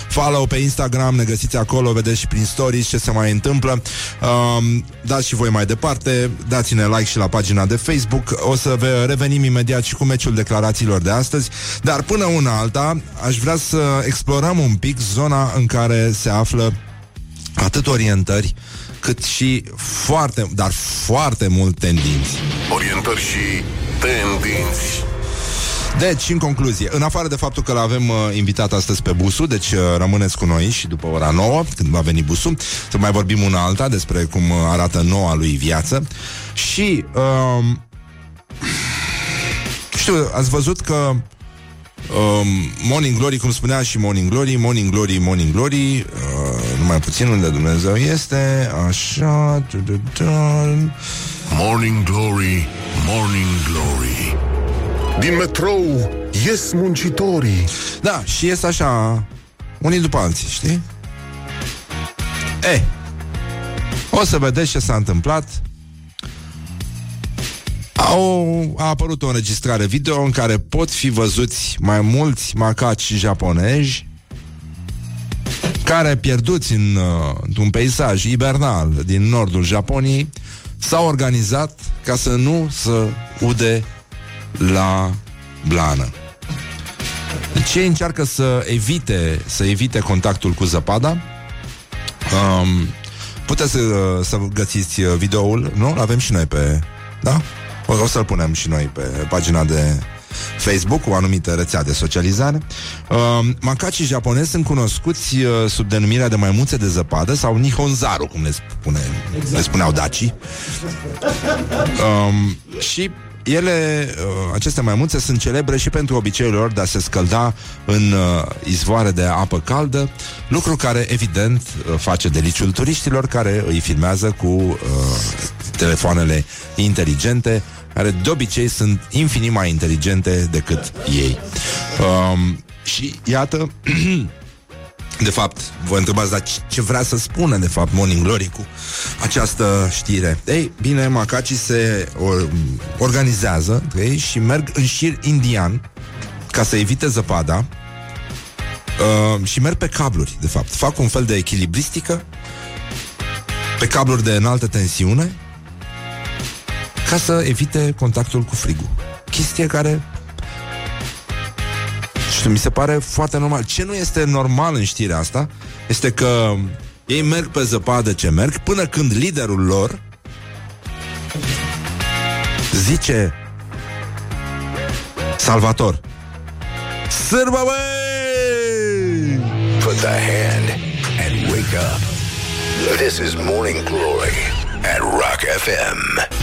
follow pe Instagram, ne găsiți acolo Vedeți și prin stories ce se mai întâmplă. Uh, Dați și voi mai departe Dați-ne like și la pagina de Facebook. O să ve- revenim imediat și cu meciul declarațiilor de astăzi. Dar până una alta Aș vrea să explorăm un pic zona în care se află atât orientări cât și foarte, dar foarte mult tendinți. Orientări și tendinți. Deci, în concluzie, în afară de faptul că l-avem uh, invitat astăzi pe Busu, deci uh, rămâneți cu noi și după ora 9, când va veni Busu, să mai vorbim una alta despre cum uh, arată noua lui viață. Și, uh, știu, ați văzut că um, Morning Glory, cum spunea și Morning Glory, Morning Glory, Morning Glory, uh, numai puțin unde Dumnezeu este, așa, tu, tu, tu, Morning Glory, Morning Glory. Din metrou ies muncitorii. Da, și ies așa Unii după alții, știi? E O să vedeți ce s-a întâmplat Au, a apărut o înregistrare video în care pot fi văzuți mai mulți macaci japonezi care, pierduți în, uh, într-un peisaj hibernal din nordul Japoniei, s-au organizat ca să nu să ude la blană. Deci ei încearcă să evite, să evite contactul cu zăpada Um, puteți să, să găsiți uh, videoul, nu? L-avem și noi pe... Da? O, o să-l punem și noi pe pagina de Facebook, o anumită rețea de socializare. Uh, macacii japonezi sunt cunoscuți uh, sub denumirea de maimuțe de zăpadă sau Nihonzaru, cum le, spune, exact. le spuneau dacii. Um, și ele, uh, aceste maimuțe sunt celebre și pentru obiceiul lor de a se scălda în uh, izvoare de apă caldă, lucru care evident uh, face deliciul turiștilor care îi filmează cu uh, telefoanele inteligente, care de obicei sunt infinit mai inteligente decât ei. Um, și iată, de fapt, vă întrebați, dar ce vrea să spună, de fapt, Morning Glory cu această știre? Ei, bine, macacii se or, organizează okay, și merg în șir indian ca să evite zăpada uh, și merg pe cabluri, de fapt. Fac un fel de echilibristică pe cabluri de înaltă tensiune ca să evite contactul cu frigul. Chestie care știu, mi se pare foarte normal. Ce nu este normal în știrea asta este că ei merg pe zăpadă ce merg până când liderul lor zice Salvator Sârbă, băi! Put the hand and wake up. This is Morning Glory at Rock FM.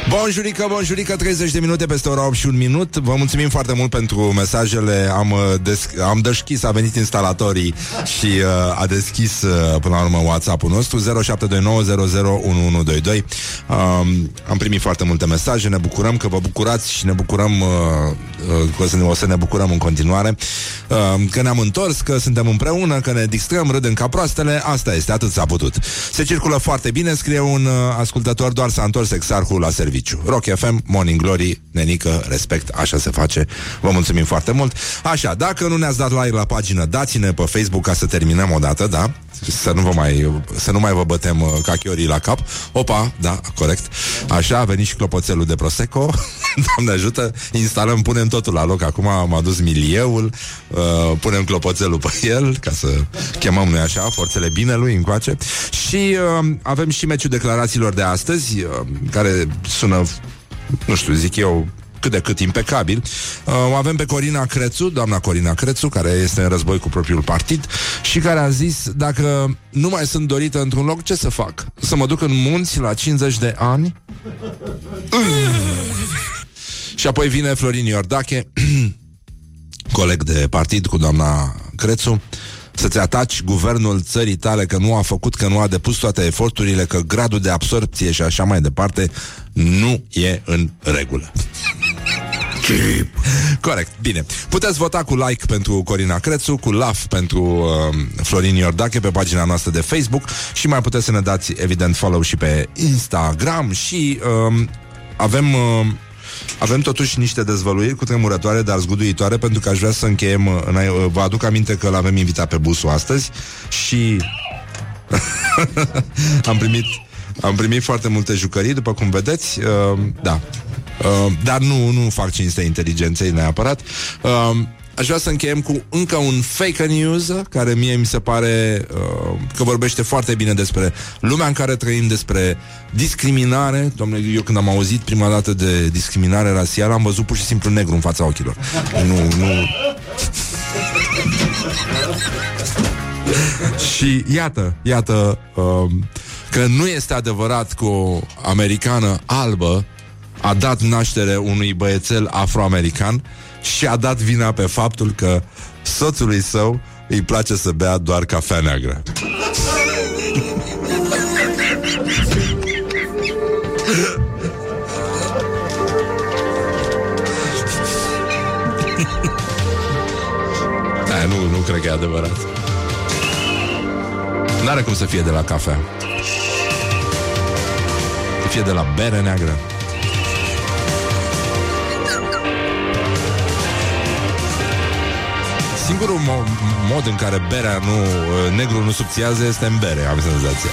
Bonjurică, bonjurică, 30 de minute peste ora 8 și un minut. Vă mulțumim foarte mult pentru mesajele. Am, uh, des- am deschis, a venit instalatorii Și uh, a deschis uh, până la urmă WhatsApp-ul nostru 0729001122 um, Am primit foarte multe mesaje Ne bucurăm că vă bucurați și ne bucurăm uh, uh, Că o să ne, o să ne bucurăm în continuare. Uh, Că ne-am întors, că suntem împreună Că ne distrăm, râdem ca proastele Asta este, atât s-a putut. Se circulă foarte bine, scrie un uh, ascultător Doar s-a întors exarhul la serviciu. Rock FM, Morning Glory, nenică, respect, așa se face. Vă mulțumim foarte mult. Așa, dacă nu ne-ați dat like la pagină, dați-ne pe Facebook ca să terminăm o dată, da? Să nu, vă mai, să nu mai vă bătem uh, ca chiorii la cap. Opa, da, corect. Așa, a venit și clopoțelul de Prosecco. Doamne ajută, instalăm, punem totul la loc. Acum am adus milieul, uh, punem clopoțelul pe el, ca să chemăm noi așa, forțele binelui încoace. Și uh, avem și meciul declarațiilor de astăzi, uh, care sună, nu știu, zic eu, cât de cât impecabil. Uh, o avem pe Corina Crețu, doamna Corina Crețu, care este în război cu propriul partid și care a zis, dacă nu mai sunt dorită într-un loc, ce să fac? Să mă duc în munți la 50 de ani? și apoi vine Florin Iordache, coleg de partid cu doamna Crețu, să-ți ataci guvernul țării tale că nu a făcut, că nu a depus toate eforturile, că gradul de absorpție și așa mai departe nu e în regulă. Corect, bine. Puteți vota cu like pentru Corina Crețu, cu love pentru uh, Florin Iordache pe pagina noastră de Facebook și mai puteți să ne dați, evident, follow și pe Instagram și uh, avem... Uh, avem totuși niște dezvăluiri cu tremurătoare, dar zguduitoare, pentru că aș vrea să încheiem. uh, În, uh, vă aduc aminte că l-avem invitat pe busul astăzi și am primit am primit foarte multe jucării, după cum vedeți. Uh, da. Uh, dar nu, nu fac cinste inteligenței neapărat. Uh, Aș vrea să încheiem cu încă un fake news care mie mi se pare uh, că vorbește foarte bine despre lumea în care trăim, despre discriminare. Domnule, eu când am auzit prima dată de discriminare rasială, am văzut pur și simplu negru în fața ochilor. Nu, nu... și iată, iată uh, că nu este adevărat că o americană albă a dat naștere unui băiețel afroamerican și a dat vina pe faptul că soțului său îi place să bea doar cafea neagră. Da, nu, nu cred că e adevărat. N-are cum să fie de la cafea. Să fie de la bere neagră. Singurul mo- mod în care berea nu, ă, negru nu subțiază este în bere, am senzația.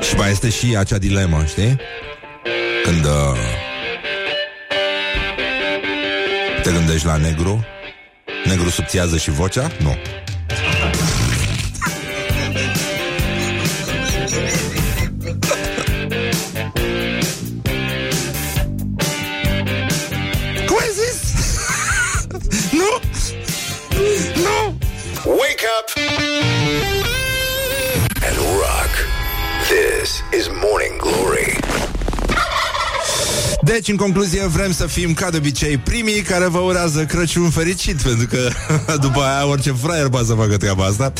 Și mai este și acea dilemă, știi? Când uh, te gândești la negru, negru subțiază și vocea? Nu. Deci, în concluzie, vrem să fim, ca de obicei, primii care vă urează Crăciun fericit, pentru că după aia orice fraier poate să facă treaba asta.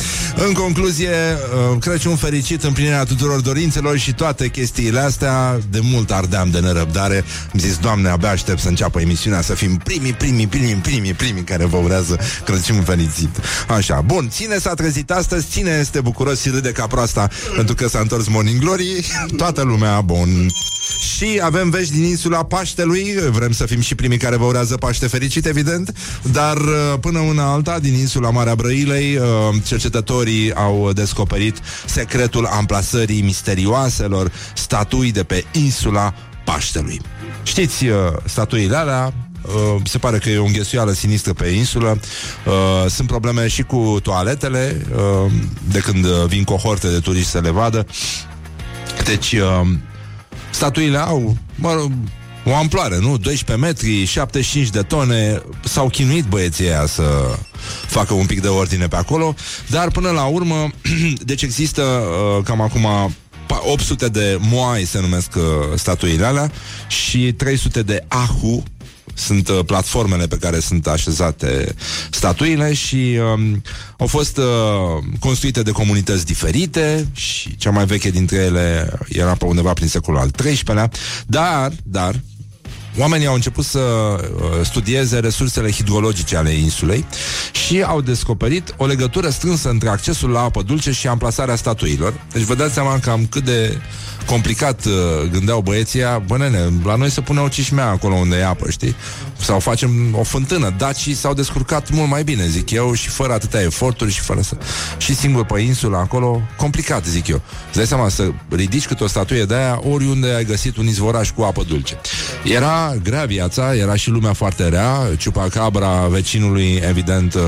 În concluzie, uh, Crăciun fericit, împlinirea tuturor dorințelor și toate chestiile astea, de mult ardeam de nerăbdare. Am zis, Doamne, abia aștept să înceapă emisiunea, să fim primii, primii, primii, primii, primii care vă urează Crăciun fericit. Așa, bun, ține s-a trezit astăzi, ține este bucuros și râde ca proasta, pentru că s-a întors Morning Glory, toată lumea, bun. Și avem vești din insula Paștelui Vrem să fim și primii care vă urează Paște fericit, evident Dar uh, până una alta, din insula Marea Brăilei uh, Cercetătorii au descoperit Secretul amplasării misterioaselor Statui de pe insula Paștelui Știți uh, statuile alea Uh, se pare că e o înghesuială sinistră pe insulă. Uh, sunt probleme și cu toaletele, uh, de când uh, vin cohorte de turiști să le vadă. Deci, uh, statuile au, mă rog, o amploare, nu? 12 metri, 75 de tone S-au chinuit băieții aia să facă un pic de ordine pe acolo Dar până la urmă Deci există uh, cam acum pa- 800 de moai se numesc uh, statuile alea Și 300 de ahu sunt uh, platformele pe care sunt așezate statuile și um, au fost uh, construite de comunități diferite și cea mai veche dintre ele era pe undeva prin secolul al XIII-lea, dar, dar, Oamenii au început să uh, studieze resursele hidrologice ale insulei și au descoperit o legătură strânsă între accesul la apă dulce și amplasarea statuilor. Deci vă dați seama cam cât de complicat uh, gândeau băieții ăia, bă nene, la noi se pune o cișmea acolo unde e apă, știi? Sau facem o fântână. Dacii s-au descurcat mult mai bine, zic eu, și fără atâtea eforturi și fără să... Și singur pe insula acolo, complicat, zic eu. Îți dai seama să ridici cât o statuie de aia oriunde ai găsit un izvoraș cu apă dulce. Era grea viața, era și lumea foarte rea, ciupacabra vecinului, evident, uh,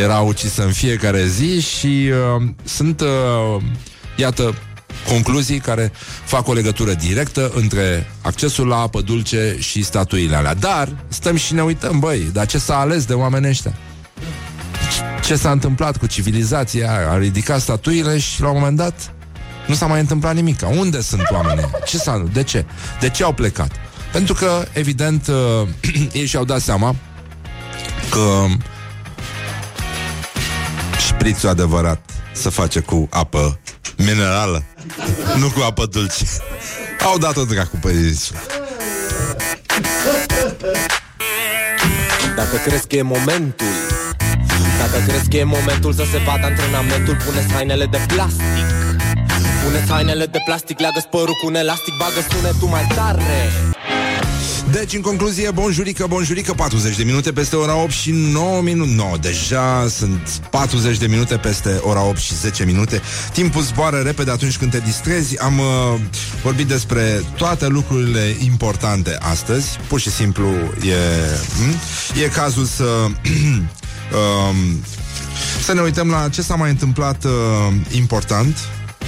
era ucisă în fiecare zi și uh, sunt, uh, iată, concluzii care fac o legătură directă între accesul la apă dulce și statuile alea. Dar stăm și ne uităm, băi, dar ce s-a ales de oamenii ăștia? Ce s-a întâmplat cu civilizația aia? A ridicat statuile și la un moment dat nu s-a mai întâmplat nimic. Unde sunt oamenii? Ce s-a, de ce? De ce au plecat? Pentru că, evident, uh, ei și-au dat seama că șprițul adevărat se face cu apă minerală, nu cu apă dulce. Au dat-o dracu pe insulă. Dacă crezi că e momentul Dacă crezi că e momentul să se vadă antrenamentul Pune hainele de plastic Pune hainele de plastic, leagă părul cu un elastic Bagă sunetul mai tare Deci, în concluzie, bonjurică, bonjurică 40 de minute peste ora 8 și 9 minute. 9, deja sunt 40 de minute peste ora 8 și 10 minute. Timpul zboară repede atunci când te distrezi. Am uh, vorbit despre toate lucrurile importante astăzi. Pur și simplu e, hm? e cazul să um, Să ne uităm la ce s-a mai întâmplat uh, important.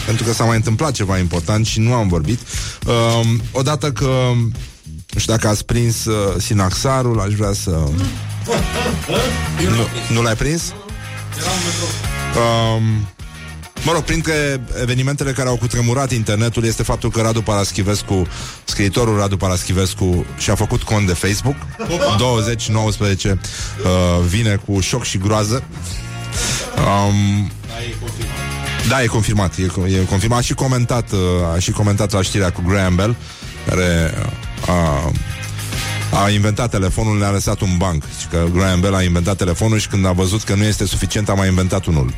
Pentru că s-a mai întâmplat ceva important și nu am vorbit. Uh, odată că nu știu dacă ați prins uh, Sinaxarul, aș vrea să... Nu, nu l-ai prins? Um, Mă rog, printre evenimentele care au cutremurat internetul este faptul că Radu Paraschivescu, scriitorul Radu Paraschivescu, și-a făcut cont de Facebook. 2019 uh, vine cu șoc și groază. Um, da, e confirmat. E, e confirmat și comentat, uh, a și comentat la știrea cu Graham Bell, care a, a inventat telefonul, le-a lăsat un banc. Și că Graham Bell a inventat telefonul și când a văzut că nu este suficient, a mai inventat unul.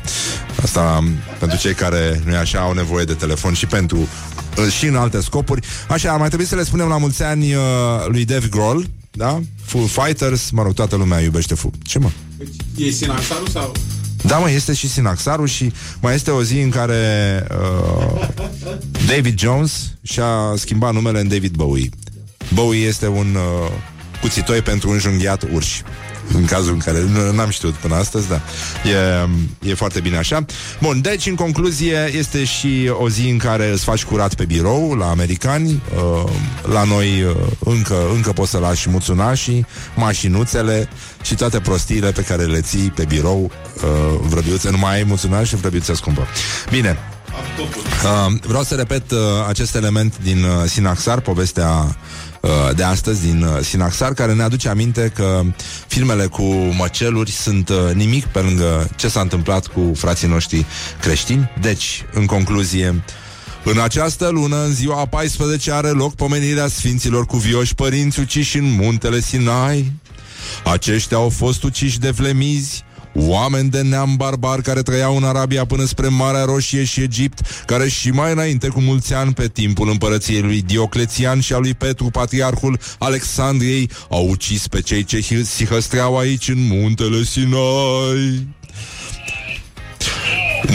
Asta pentru cei care, nu așa, au nevoie de telefon și pentru uh, și în alte scopuri. Așa, ar mai trebui să le spunem la mulți ani uh, lui Dave Grohl, da? Foo Fighters, mă rog, toată lumea iubește Foo. Ce mă? E Sinaxarul sau... Da, mă, este și Sinaxarul și mai este o zi în care uh, David Jones și-a schimbat numele în David Bowie. Bowie este un uh, cuțitoi pentru înjunghiat urși. În cazul în care nu, n-am știut până astăzi, da. E, e foarte bine așa. Bun, deci, în concluzie, este și o zi în care îți faci curat pe birou la americani. Uh, la noi uh, încă, încă poți să lași muțunașii, mașinuțele și toate prostiile pe care le ții pe birou uh, vrăbiuțe. Nu mai ai muțunași și vrăbiuțe scumpă. Bine, Uh, vreau să repet uh, acest element din uh, Sinaxar, povestea uh, de astăzi din uh, Sinaxar, care ne aduce aminte că filmele cu măceluri sunt uh, nimic pe lângă ce s-a întâmplat cu frații noștri creștini. Deci, în concluzie, în această lună, în ziua a 14, are loc pomenirea Sfinților Cuvioși Părinți uciși în muntele Sinai. Aceștia au fost uciși de flemizi, Oameni de neam barbar care trăiau în Arabia până spre Marea Roșie și Egipt, care și mai înainte cu mulți ani pe timpul împărăției lui Dioclețian și a lui Petru, patriarhul Alexandriei, au ucis pe cei ce sihăstreau aici în muntele Sinai.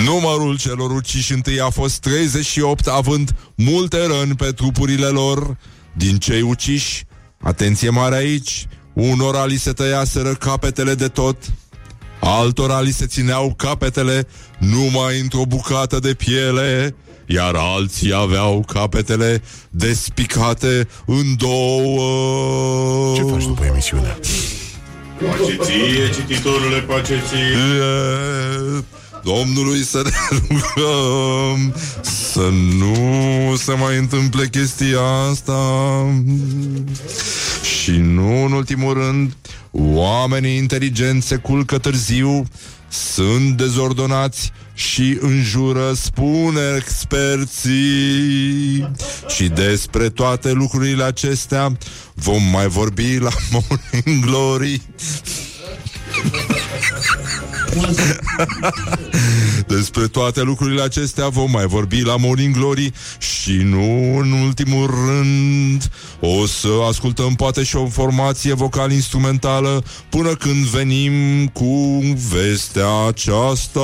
Numărul celor uciși întâi a fost 38, având multe răni pe trupurile lor. Din cei uciși, atenție mare aici, unora li se tăiaseră capetele de tot, altora li se țineau capetele numai într-o bucată de piele, iar alții aveau capetele despicate în două. Ce faci după emisiune? Pace ție, cititorule, pace ție. E, Domnului să ne rugăm Să nu se mai întâmple chestia asta Și nu în ultimul rând Oamenii inteligenți se culcă târziu Sunt dezordonați și înjură, spune experții. Și despre toate lucrurile acestea vom mai vorbi la Morning Glory. Despre toate lucrurile acestea vom mai vorbi la Morning Glory și nu în ultimul rând. O să ascultăm poate și o formație vocal-instrumentală până când venim cu vestea aceasta.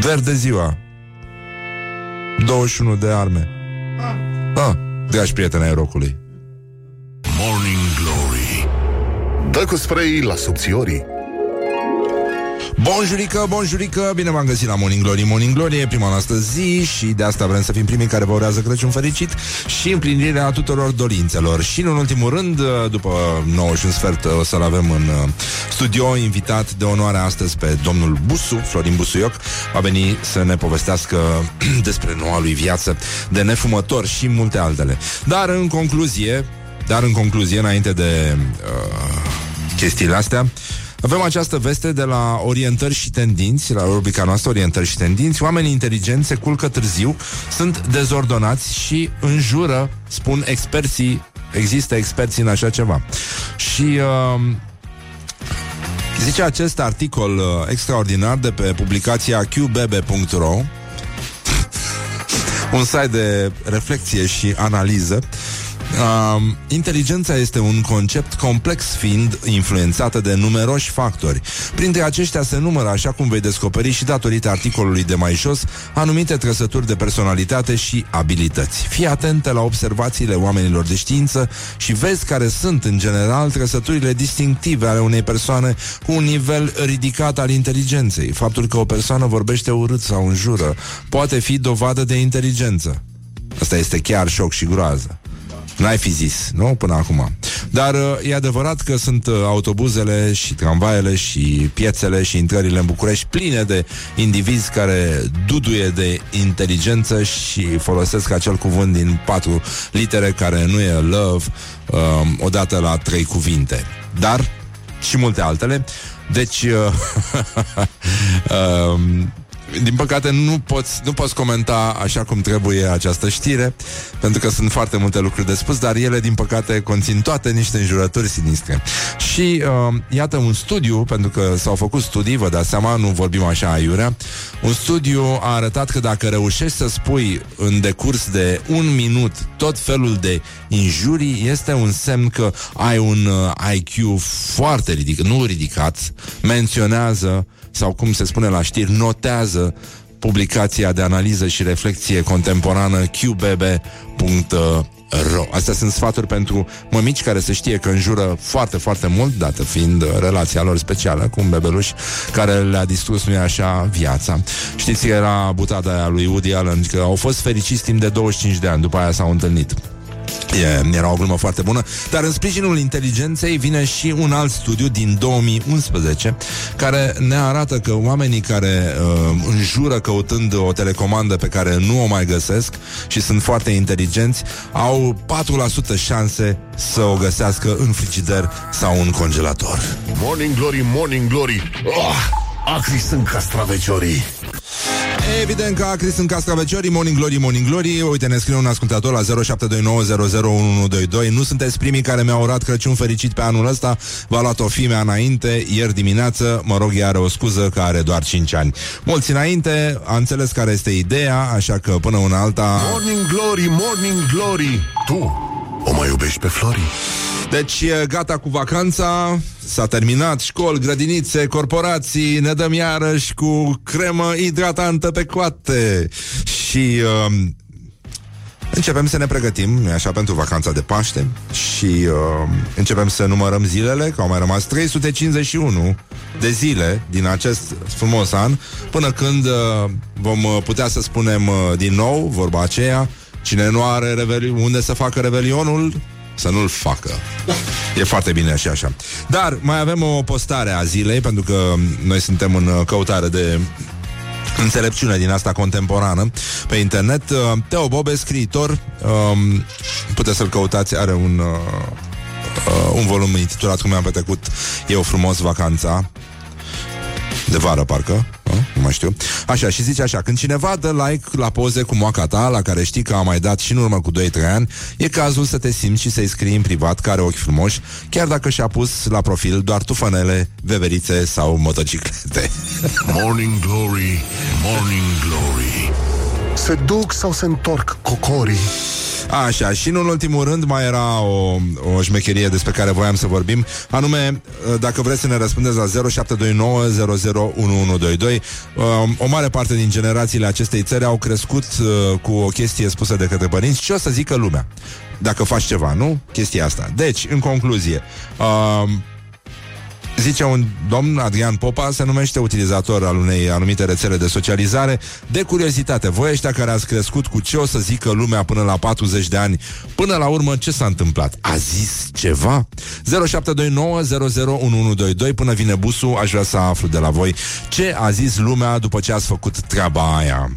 Verde ziua. 21 de arme Ah, dragi prieteni ai rocului. Morning Glory. Dă cu spray la subțiorii Bonjurică, bonjurică, bine v-am găsit la Morning Glory. Morning Glory e prima noastră zi și de asta vrem să fim primii care vă urează Crăciun fericit și împlinirea tuturor dorințelor. Și în ultimul rând, după 9 și un sfert o să-l avem în uh, studio invitat de onoare astăzi pe domnul Busu, Florin Busuioc. Va veni să ne povestească despre noua lui viață de nefumător și multe altele. Dar în concluzie, dar în concluzie, înainte de uh, chestiile astea avem această veste de la Orientări și Tendinți, la rubrica noastră Orientări și Tendinți. Oamenii inteligenți se culcă târziu, sunt dezordonați și înjură, spun experții, există experții în așa ceva. Și uh, zice acest articol uh, extraordinar de pe publicația qbb.ro un site de reflexie și analiză Uh, inteligența este un concept complex fiind influențată de numeroși factori. Printre aceștia se numără, așa cum vei descoperi și datorită articolului de mai jos, anumite trăsături de personalitate și abilități. Fii atentă la observațiile oamenilor de știință și vezi care sunt, în general, trăsăturile distinctive ale unei persoane cu un nivel ridicat al inteligenței. Faptul că o persoană vorbește urât sau înjură poate fi dovadă de inteligență. Asta este chiar șoc și groază. N-ai fi zis, nu? Până acum. Dar uh, e adevărat că sunt uh, autobuzele și tramvaiele și piețele și intrările în București pline de indivizi care duduie de inteligență și folosesc acel cuvânt din patru litere care nu e love uh, odată la trei cuvinte. Dar și multe altele. Deci, uh, uh, din păcate nu poți, nu poți comenta așa cum trebuie această știre, pentru că sunt foarte multe lucruri de spus, dar ele, din păcate, conțin toate niște înjurături sinistre. Și uh, iată un studiu, pentru că s-au făcut studii, vă dați seama, nu vorbim așa aiurea, un studiu a arătat că dacă reușești să spui în decurs de un minut tot felul de injurii, este un semn că ai un uh, IQ foarte ridicat, nu ridicat, menționează sau cum se spune la știri, notează urmează publicația de analiză și reflexie contemporană qbb.ro Astea sunt sfaturi pentru mămici care să știe că înjură foarte, foarte mult, dată fiind uh, relația lor specială cu un bebeluș care le-a distrus, nu așa, viața. Știți că era butada aia lui Woody Allen, că au fost fericiți timp de 25 de ani, după aia s-au întâlnit. E, era o glumă foarte bună, dar în sprijinul inteligenței vine și un alt studiu din 2011 care ne arată că oamenii care uh, înjură căutând o telecomandă pe care nu o mai găsesc și sunt foarte inteligenți au 4% șanse să o găsească în frigider sau în congelator. Morning Glory, Morning Glory. Oh, Acri sunt castraveciorii Evident că acri sunt cascaveciorii Morning Glory, Morning Glory. Uite, ne scrie un ascultător la 0729001122 Nu sunteți primii care mi-au urat Crăciun fericit pe anul ăsta. V-a luat o fimea înainte, ieri dimineață. Mă rog, ea are o scuză că are doar 5 ani. Mulți înainte, a înțeles care este ideea Așa că până una alta Morning Glory, Morning Glory. Tu o mai iubești pe Flori? Deci e gata cu vacanța S-a terminat școli, grădinițe, corporații Ne dăm iarăși cu cremă hidratantă pe coate Și uh, Începem să ne pregătim, nu așa, pentru vacanța de Paște și uh, începem să numărăm zilele, că au mai rămas 351 de zile din acest frumos an, până când uh, vom uh, putea să spunem uh, din nou vorba aceea, cine nu are reveli- unde să facă revelionul, să nu-l facă. E foarte bine și așa. Dar mai avem o postare a zilei, pentru că noi suntem în uh, căutare de înțelepciune din asta contemporană pe internet. Uh, Teo Bobe, scriitor, um, puteți să-l căutați, are un, uh, uh, un volum intitulat Cum mi-am petrecut eu frumos vacanța de vară, parcă, a? nu mai știu. Așa, și zice așa, când cineva dă like la poze cu moaca ta, la care știi că a mai dat și în urmă cu 2-3 ani, e cazul să te simți și să-i scrii în privat că are ochi frumoși, chiar dacă și-a pus la profil doar tufanele, veverițe sau motociclete. Morning Glory, Morning Glory Se duc sau se întorc cocorii? Așa, și nu în ultimul rând mai era o, o șmecherie despre care voiam să vorbim, anume, dacă vreți să ne răspundeți la 0729001122, um, o mare parte din generațiile acestei țări au crescut uh, cu o chestie spusă de către părinți ce o să zică lumea dacă faci ceva, nu? Chestia asta. Deci, în concluzie, um, Zice un domn, Adrian Popa, se numește utilizator al unei anumite rețele de socializare. De curiozitate, voi ăștia care ați crescut cu ce o să zică lumea până la 40 de ani, până la urmă ce s-a întâmplat? A zis ceva? 0729 până vine busul, aș vrea să aflu de la voi ce a zis lumea după ce ați făcut treaba aia.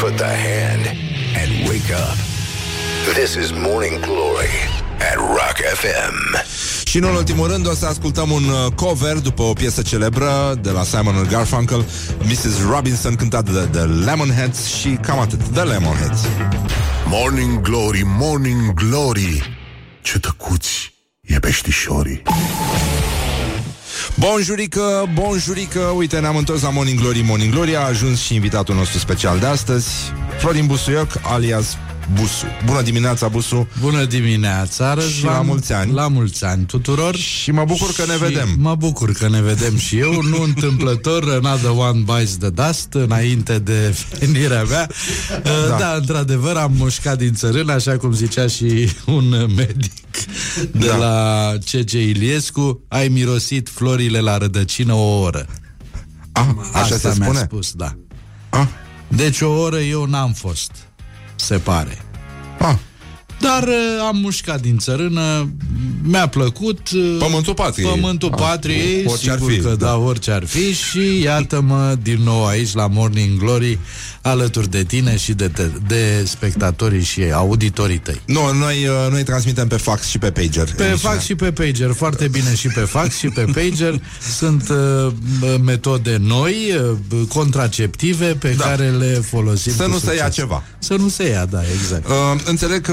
Put the hand and wake up. This is Morning Glory at Rock FM. Și în ultimul rând o să ascultăm un uh, cover după o piesă celebră de la Simon Garfunkel, Mrs. Robinson cântat de The Lemonheads și cam atât, The Lemonheads. Morning Glory, Morning Glory Ce tăcuți e peștișorii Bonjurică, bonjurică, uite ne-am întors la Morning Glory, Morning Glory A ajuns și invitatul nostru special de astăzi Florin Busuioc, alias Busu Bună dimineața, Busu Bună dimineața, Răzvan. Și la mulți ani. La mulți ani tuturor. Și mă bucur că ne Și vedem Mă bucur că ne vedem și eu, nu întâmplător, another one bites the dust, înainte de venirea mea. Da. Da. da, într-adevăr, am mușcat din țărân, așa cum zicea și un medic de Da. la C.C. Iliescu, ai mirosit florile la rădăcină o oră. A, așa Asta se mi-a spune spus, da. A, Deci o oră eu n-am fost, se pare. a, Dar uh, am mușcat din țărână, mi-a plăcut. uh, Pământul patriei. Pământul Ah, patriei, orice ar sigur fi, că da. da. orice ar fi și iată-mă din nou aici la Morning Glory alături de tine și de, te, de spectatorii și auditorii tăi. Nu, noi, uh, noi transmitem pe fax și pe pager Pe fax și pe pager, foarte bine și pe fax și pe pager. Sunt uh, metode noi, uh, contraceptive, pe Da. care le folosim Să cu nu se ia succes. ceva. Să nu se ia, da, exact. Uh, înțeleg că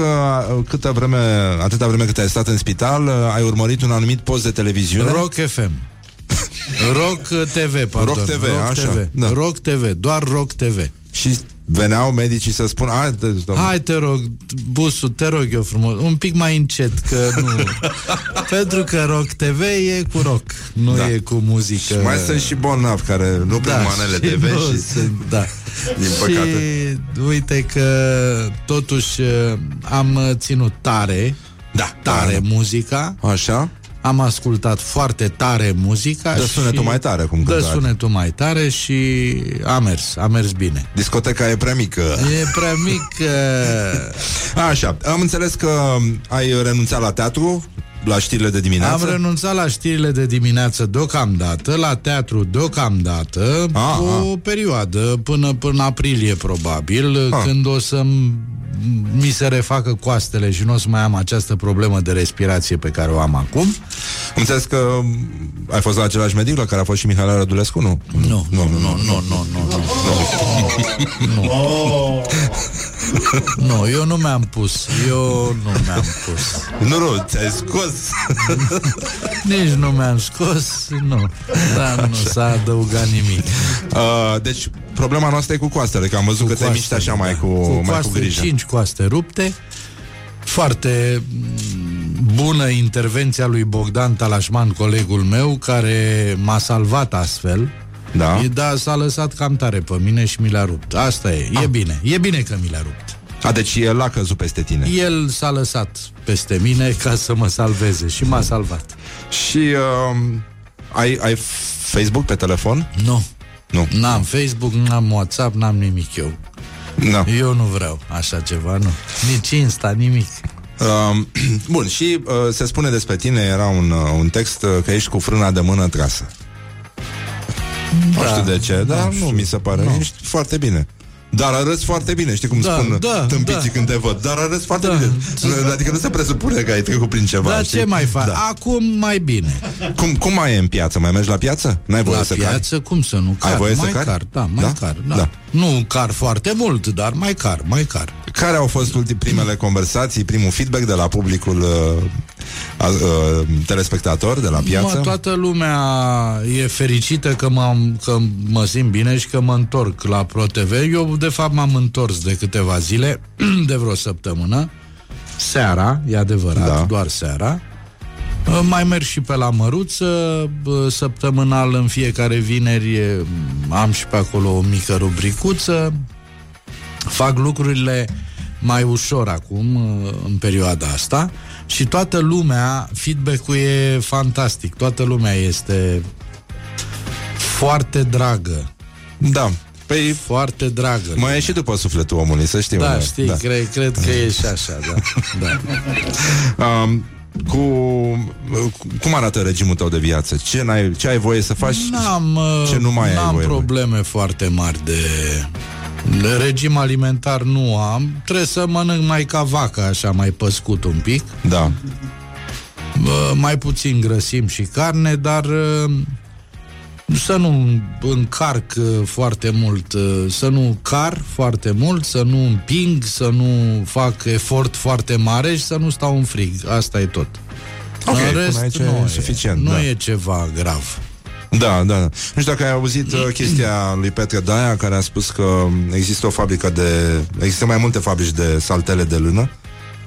uh, câtă vreme, atâta vreme cât ai stat în spital, uh, ai urmărit un anumit post de televiziune. Rock FM. Rock TV, pardon. Rock TV, așa, TV. da. Rock TV, doar Rock TV. Și veneau medicii să spună Hai, de, domnule, Hai, te rog, busul, te rog eu frumos, un pic mai încet, că nu... Pentru că Rock TV e cu rock, nu Da. e cu muzică. Și mai sunt și bolnavi care nu prind manele și TV nu și... sunt, da. Din păcate. Și uite că totuși am ținut tare, Da, tare da. muzica, Așa? Am ascultat foarte tare muzica Dă și sunetul mai tare, cum Dă cântă sunetul mai tare și a mers, a mers bine. Discoteca e prea mică. E prea mic uh, Așa, am înțeles că ai renunțat la teatru, la știrile de dimineață. Am renunțat la știrile de dimineață deocamdată, la teatru deocamdată, Ah, o ah. perioadă, până până aprilie probabil, Ah. când o să mi se refacă coastele și nu o să mai am această problemă de respirație pe care o am acum. Am înțeles că ai fost la același medic la care a fost și Mihaela Rădulescu, nu? Nu, nu, nu, nu, nu, nu, nu, nu. Nu, eu nu mi-am pus. Eu nu mi-am pus. Nu, nu, ți-ai scos. Nici nu mi-am scos, nu. Dar nu s-a adăugat nimic. Uh, deci, problema noastră e cu coastele, că am văzut că te miști coastele, așa mai da. cu, cu mai cu coaste, grijă. 5 coaste rupte. Foarte mm, bună intervenția lui Bogdan Talașman, colegul meu, care m-a salvat astfel. Da. E, Da, s-a lăsat cam tare pe mine și mi l-a rupt. Asta e, Ah. e bine. E bine că mi l-a rupt. A, deci el a căzut peste tine. El s-a lăsat peste mine ca să mă salveze și m-a salvat. Și uh, ai, ai Facebook pe telefon? Nu. Nu. N-am Facebook, n-am WhatsApp, n-am nimic eu. Da. Eu nu vreau așa ceva, nu. Nici Insta, nimic. Uh, bun, și uh, se spune despre tine, era un, uh, un text uh, că ești cu frâna de mână trasă. Nu Da. știu de ce, dar nu, mi se pare. Nu. Ești foarte bine. Dar arăți foarte bine, știi cum Da, spun da, tâmpiții da. când te văd Dar arăți foarte Da. bine Adică nu se presupune că ai trecut prin ceva Dar știi? ce mai faci? Da. Acum mai bine. Cum, cum mai e în piață? Mai mergi la piață? N-ai voie La să piață, cum să nu? Car, voie să mai cari? car, da, mai Da? car, da. Da. Nu car foarte mult, dar mai car, mai car. cari? Care au fost ultim, primele conversații Primul feedback de la publicul uh, a, uh, Telespectator De la piață? Mă, toată lumea e fericită că, m-am, că mă simt bine și că mă întorc la ProTV. Eu, de fapt, m-am întors de câteva zile, de vreo săptămână. Seara, e adevărat, Da. doar seara. Uh, Mai merg și pe la Măruță, bă, săptămânal în fiecare vineri e, am și pe acolo o mică rubricuță. Fac lucrurile mai ușor acum, uh, în perioada asta, și toată lumea, feedback-ul e fantastic, toată lumea este foarte dragă, Da Păi foarte dragă. mai e și după sufletul omului, să știi da, mă. știi, da. Cred, cred că e și așa, da. da. Um, cu, cum arată regimul tău de viață? Ce, n-ai, ce ai voie să faci? N-am, uh, Ce nu mai ai n-am voie, bă? probleme foarte mari de... de regim alimentar nu am. Trebuie să mănânc mai ca vacă, așa, mai păscut un pic. Da. Bă, mai puțin grăsim și carne, dar uh, să nu încarc uh, foarte mult, uh, să nu car foarte mult, să nu împing, să nu fac efort foarte mare și să nu stau în frig. Asta e tot. Ok, în până rest, aici nu e suficient, Nu da. e ceva grav. Da, da. Nu știu dacă ai auzit uh, chestia lui Petre Daia care a spus că există o fabrică de... Există mai multe fabrici de saltele de lână.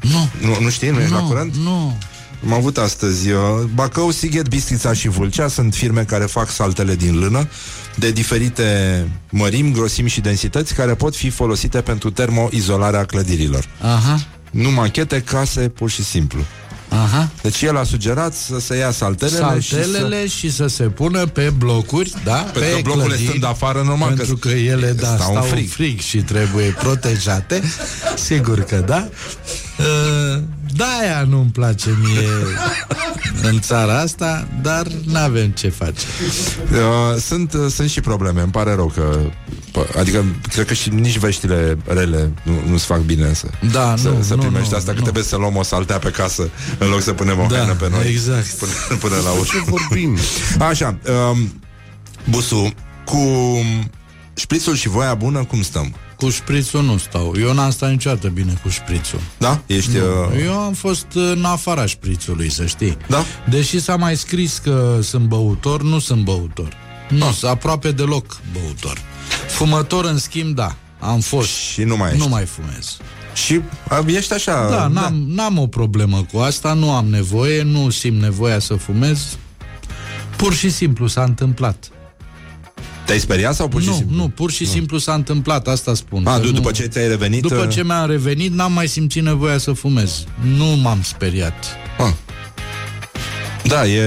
Nu, Nu, nu știi? Nu ești la nu, curent? nu. Am avut astăzi uh, Bacău, Sighet, Bistrița și Vâlcea Sunt firme care fac saltele din lână De diferite mărimi, grosimi și densități Care pot fi folosite pentru termoizolarea clădirilor Aha, Nu machete, case, pur și simplu aha. Deci el a sugerat să se ia saltelele, și să... Saltelele și să se pună pe blocuri, da? Pentru pe că blocurile clădiri, stând afară, normal Pentru că că ele, da, stau stau, în în frig. frig. frig și trebuie protejate. Sigur că da. Uh, De-aia nu-mi place mie în țara asta, dar n-avem ce face. Uh, sunt, uh, sunt și probleme, îmi pare rău că pă- Adică, cred că și nici veștile rele nu, nu-ți fac bine să, Da, să, nu, să nu, primești nu, asta, că nu. trebuie să luăm o saltea pe casă În loc să punem o Da, haină pe noi exact. Până, până la urmă Ce vorbim? Așa, um, Busu, cu șprițul și voia bună, cum stăm? Cu șprițul nu stau. Eu n-am stat niciodată bine cu șprițul. Da? Ești... Uh, Eu am fost în afara șprițului, să știi. Da? Deși s-a mai scris că sunt băutor, nu sunt băutor. Nu, Ah. sunt aproape deloc băutor. Fumător, în schimb, da. Am fost. Și nu mai ești. Nu mai fumez. Și a, ești așa... Da, n-am, n-am o problemă cu asta, nu am nevoie, nu simt nevoia să fumez. Pur și simplu s-a întâmplat. Te-ai speriat sau pur și nu, simplu? nu, pur și simplu s-a întâmplat, asta spun. A, că du- nu- după ce ți-ai revenit... După uh, ce mi-am revenit, n-am mai simțit nevoia să fumez. Nu m-am speriat. Ah. Da, e,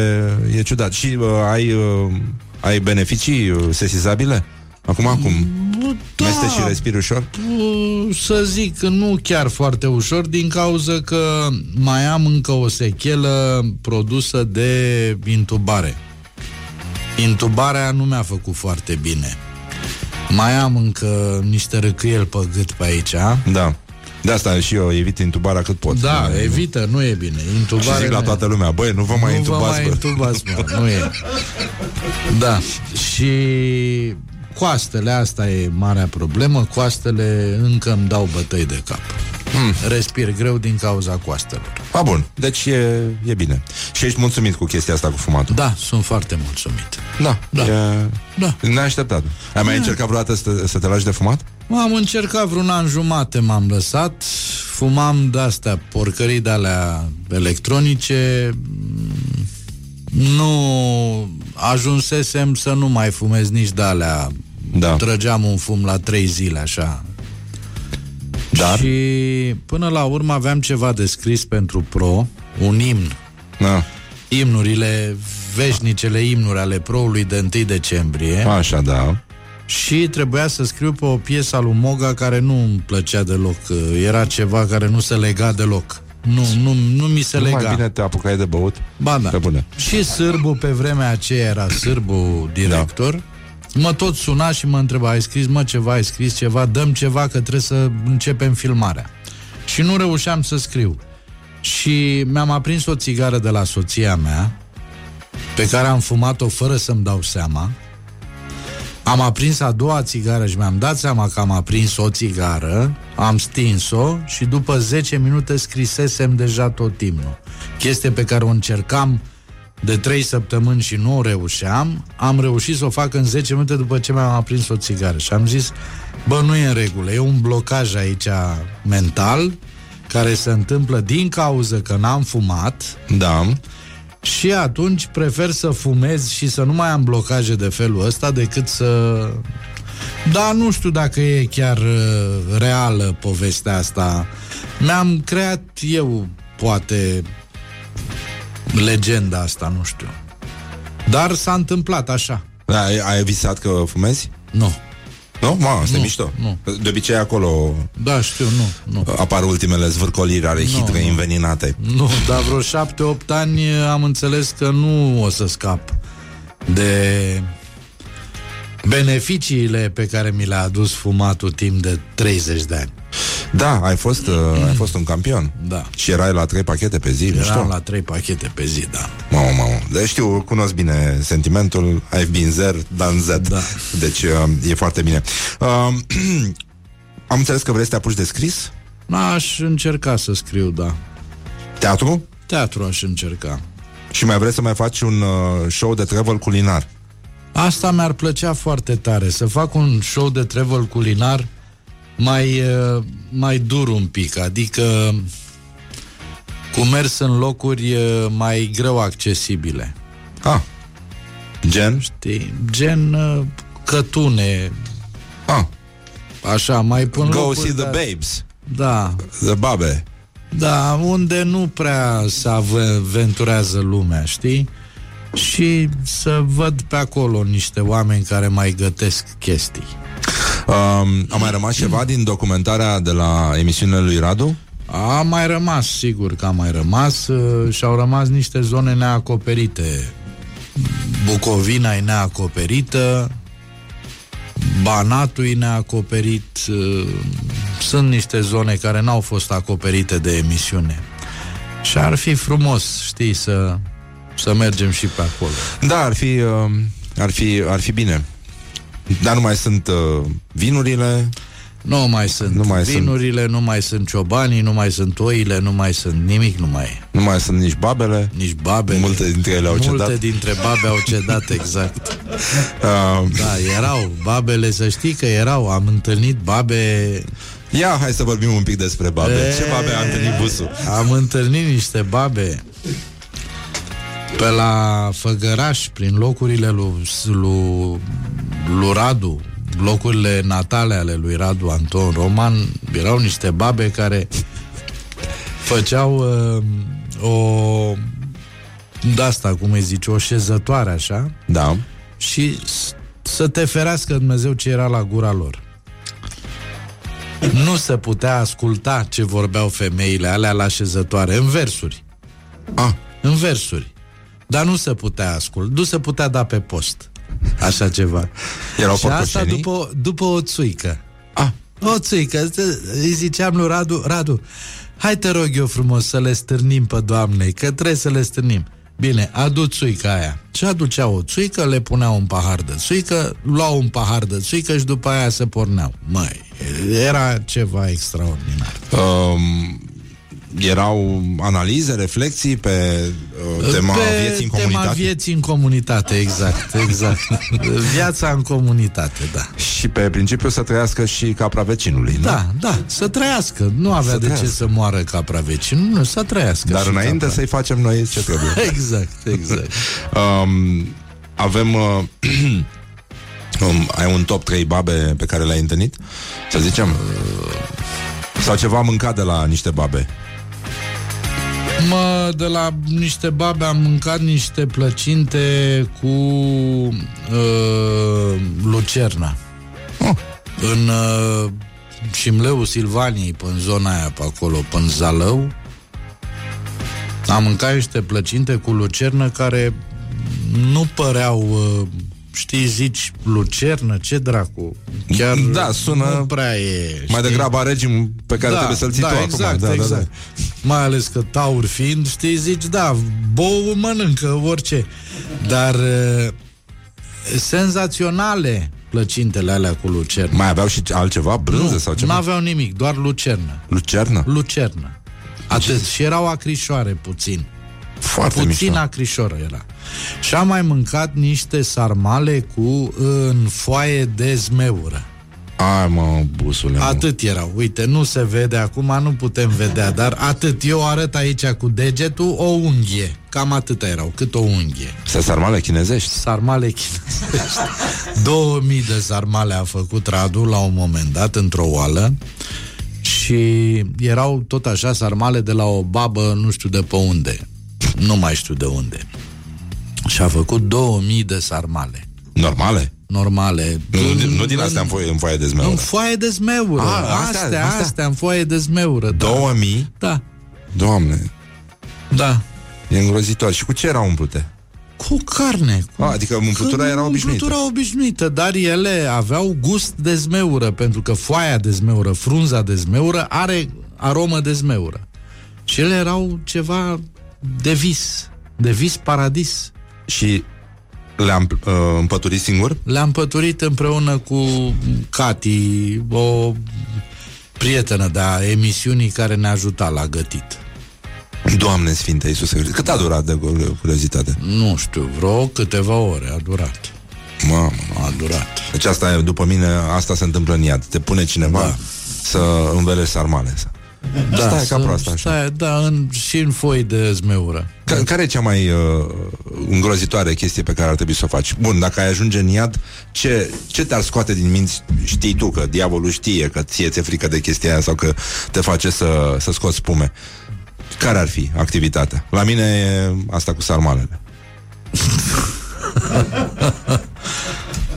e ciudat. Și uh, ai, uh, ai beneficii uh, sesizabile? Acum, acum, Da, meste și respiri ușor? uh, să zic că nu chiar foarte ușor, din cauza că mai am încă o sechelă produsă de intubare. Intubarea nu mi-a făcut foarte bine. Mai am încă niște răcâieli pe gât pe aici. Da. De asta și eu evit intubarea cât pot. Da, Nu- evită, nu e bine. Intubare Și zic la nu e- toată lumea, băi, nu vă mai nu intubați, vă mai bă. intubați, mă, nu e. Da, și coastele, asta e marea problemă, coastele încă îmi dau bătăi de cap. Hmm. Respir greu din cauza coastelor. A, bun, deci e, e bine. Și ești mulțumit cu chestia asta cu fumatul. Da, sunt foarte mulțumit. Da. Da. E... Da. Neașteptat. Ai mai încercat vreodată să te, să te lași de fumat? Am încercat vreun an jumate, m-am lăsat, fumam de-astea porcării de-alea electronice, nu ajunsesem să nu mai fumez nici de-alea. Da. Trăgeam un fum la trei zile, așa. Dar? Și până la urmă aveam ceva de scris pentru Pro, un imn. Da. Imnurile, veșnicele imnuri ale Proului de 1 decembrie. Așa, da. Și trebuia să scriu pe o piesă a lui Moga care nu îmi plăcea deloc. Era ceva care nu se lega deloc. Nu, nu, nu mi se Nu lega. mai bine te apucai de băut? Ba da. Pe bune. Și Sârbu pe vremea aceea era Sârbu director. Da. Mă tot suna și mă întreba, ai scris mă ceva, ai scris ceva, dăm ceva că trebuie să începem filmarea. Și nu reușeam să scriu. Și mi-am aprins o țigară de la soția mea, pe care am fumat-o fără să-mi dau seama. Am aprins a doua țigară și mi-am dat seama că am aprins o țigară, am stins-o și după 10 minute scrisesem deja tot imnul. Chestie pe care o încercam de 3 săptămâni și nu o reușeam, am reușit să o fac în 10 minute după ce mi-am aprins o țigară. Și am zis, bă, nu e în regulă, e un blocaj aici mental care se întâmplă din cauză că n-am fumat Da. Și atunci prefer să fumez și să nu mai am blocaje de felul ăsta decât să... Da, nu știu dacă e chiar uh, reală povestea asta. Mi-am creat eu, poate, legenda asta, nu știu. Dar s-a întâmplat așa. da ai, ai visat că fumezi? Nu. Nu? Ma, asta e Nu, mișto. nu. De obicei acolo Da, știu, nu, nu. apar ultimele zvârcoliri ale Nu, hitre nu. înveninate. Nu, dar vreo șapte-opt ani am înțeles că nu o să scap de beneficiile pe care mi le-a adus fumatul timp de 30 de ani. Da, ai fost, uh, ai fost un campion. Da. Și erai la trei pachete pe zi, Eram mișto? la trei pachete pe zi, da. Mamă, mamă. Deci știu, cunosc bine sentimentul I've been there, done that. Da. Deci uh, e foarte bine. Uh, am înțeles că vrei să te apuci de scris? Aș încerca să scriu, da. Teatru? Teatru aș încerca. Și mai vrei să mai faci un uh, show de travel culinar? Asta mi-ar plăcea foarte tare, să fac un show de travel culinar mai, uh, mai dur un pic, adică cu mers în locuri uh, mai greu accesibile. Ah, gen? Știi? Gen uh, cătune, Ah, așa, mai până go see the babes, Da, the babe. da, unde nu prea se aventurează lumea, știi? Și să văd pe acolo niște oameni care mai gătesc chestii. Um, a mai rămas ceva din documentarea de la emisiunile lui Radu? A mai rămas, sigur că a mai rămas uh, și au rămas niște zone neacoperite. Bucovina e neacoperită, Banatul e neacoperit, uh, sunt niște zone care n-au fost acoperite de emisiune. Și ar fi frumos, știi, să, să mergem și pe acolo. Da, ar fi, uh, ar fi, ar fi bine. Dar nu mai sunt uh, vinurile. Nu mai sunt Nu nu mai mai sunt. vinurile, nu mai sunt ciobanii, nu mai sunt oile, nu mai sunt nimic, nu mai e. Nu mai sunt nici babele. Nici babele. Multe dintre ele au Multe cedat. dintre babe au cedat, exact. Uh, Da, erau. Babele, să știi că erau. Am întâlnit babe... ia, hai să vorbim un pic despre babe. E, Ce babe a întâlnit busul? Am întâlnit niște babe pe la Făgăraș, prin locurile lui, lui, lui Radu, locurile natale ale lui Radu Anton Roman, erau niște babe care făceau uh, o de asta, cum îi zice, o șezătoare așa Da. și s- să te ferească Dumnezeu ce era la gura lor. Nu se putea asculta ce vorbeau femeile alea la șezătoare, în versuri. Ah, În versuri. Dar nu se putea asculta, nu se putea da pe post. Așa ceva. Erau și asta porcoșenii? după, după o țuică. ah. O țuică. Îi ziceam lui Radu, Radu, hai te rog eu frumos să le stârnim pe doamnei, că trebuie să le stârnim. Bine, adu țuica aia. Și aducea o țuică, le puneau un pahar de țuică, luau un pahar de țuică și după aia se porneau. Măi, era ceva extraordinar. Um, erau analize, reflexii pe uh, tema Pe vieții în tema comunitate? vieții în comunitate, exact, exact. Viața în comunitate, da. Și pe principiu să trăiască și capra vecinului, nu? Da, da, să trăiască. Nu avea Să de trăiască. ce să moară capra vecinul, nu, să trăiască. Dar și înainte capra. să-i facem noi ce trebuie. Exact, exact. Um, avem... Uh, um, ai un top 3 babe pe care le-ai întâlnit? Să zicem? Sau ceva mâncat de la niște babe? Mă, de la niște babe am mâncat niște plăcinte cu uh, lucerna. Oh. În uh, Șimleu Silvaniei, pe în zona aia pe acolo, pe în Zalău, am mâncat niște plăcinte cu lucernă care nu păreau uh, știi, zici lucernă, ce dracu Chiar Da, sună nu prea e Mai știi? degrabă regim pe care trebuie să-l ții da, tu exact, acum. Da, exact. da, da. Mai ales că taur fiind, știi, zici, da, bou mănâncă orice. Dar uh, senzaționale plăcintele alea cu lucernă. Mai aveau și altceva, brânză sau nu ceva? aveau nimic, doar lucernă. Lucernă? Lucernă. Atât. Și erau acrișoare puțin. Foarte Puțin mișto. acrișoră era. Și am mai mâncat niște sarmale cu în foaie de zmeură. Ai, mă, busule. mă. Atât erau. Uite, nu se vede acum, nu putem vedea, dar atât. Eu arăt aici cu degetul o unghie. Cam atât erau, cât o unghie. Să sarmale chinezești. Sarmale chinezești. 2000 de sarmale a făcut Radu la un moment dat într-o oală și erau tot așa sarmale de la o babă, nu știu de pe unde. Nu mai știu de unde. Și a făcut 2000 de sarmale. Normale? Normale. Nu, nu din astea în foaie, în foaie de În zmeură. foaie de zmeură. A, astea, astea, astea, astea. astea, în foaie de zmeură. Da. 2000? Da, Doamne, da. e îngrozitor. Și cu ce erau umplute? Cu carne. Cu... A, adică umplutura era obișnuită. Umplutura obișnuită, dar ele aveau gust de zmeură, pentru că foaia de zmeură, frunza de zmeură, are aromă de zmeură. Și ele erau ceva de vis, de vis paradis. Și le-am uh, împăturit singur? Le-am păturit împreună cu Cati, o prietenă de a emisiunii care ne ajuta la gătit. Doamne Sfinte Iisuse Hristos. Cât a durat de curiozitate? Nu știu, vreo câteva ore a durat. Mamă. A durat. Deci asta e, după mine, asta se întâmplă în iad. Te pune cineva Da. să învelești sarmale. Da, Stai ca să- proastă așa. Stai, da, în, și în foi de zmeură. Ca- Care e cea mai uh, îngrozitoare chestie pe care ar trebui să o faci? Bun, dacă ai ajunge în iad, ce, ce te-ar scoate din minți? Știi tu că diavolul știe că ție ți-e frică de chestia aia sau că te face să, să scoți spume. Care ar fi activitatea? La mine e asta cu sarmalele.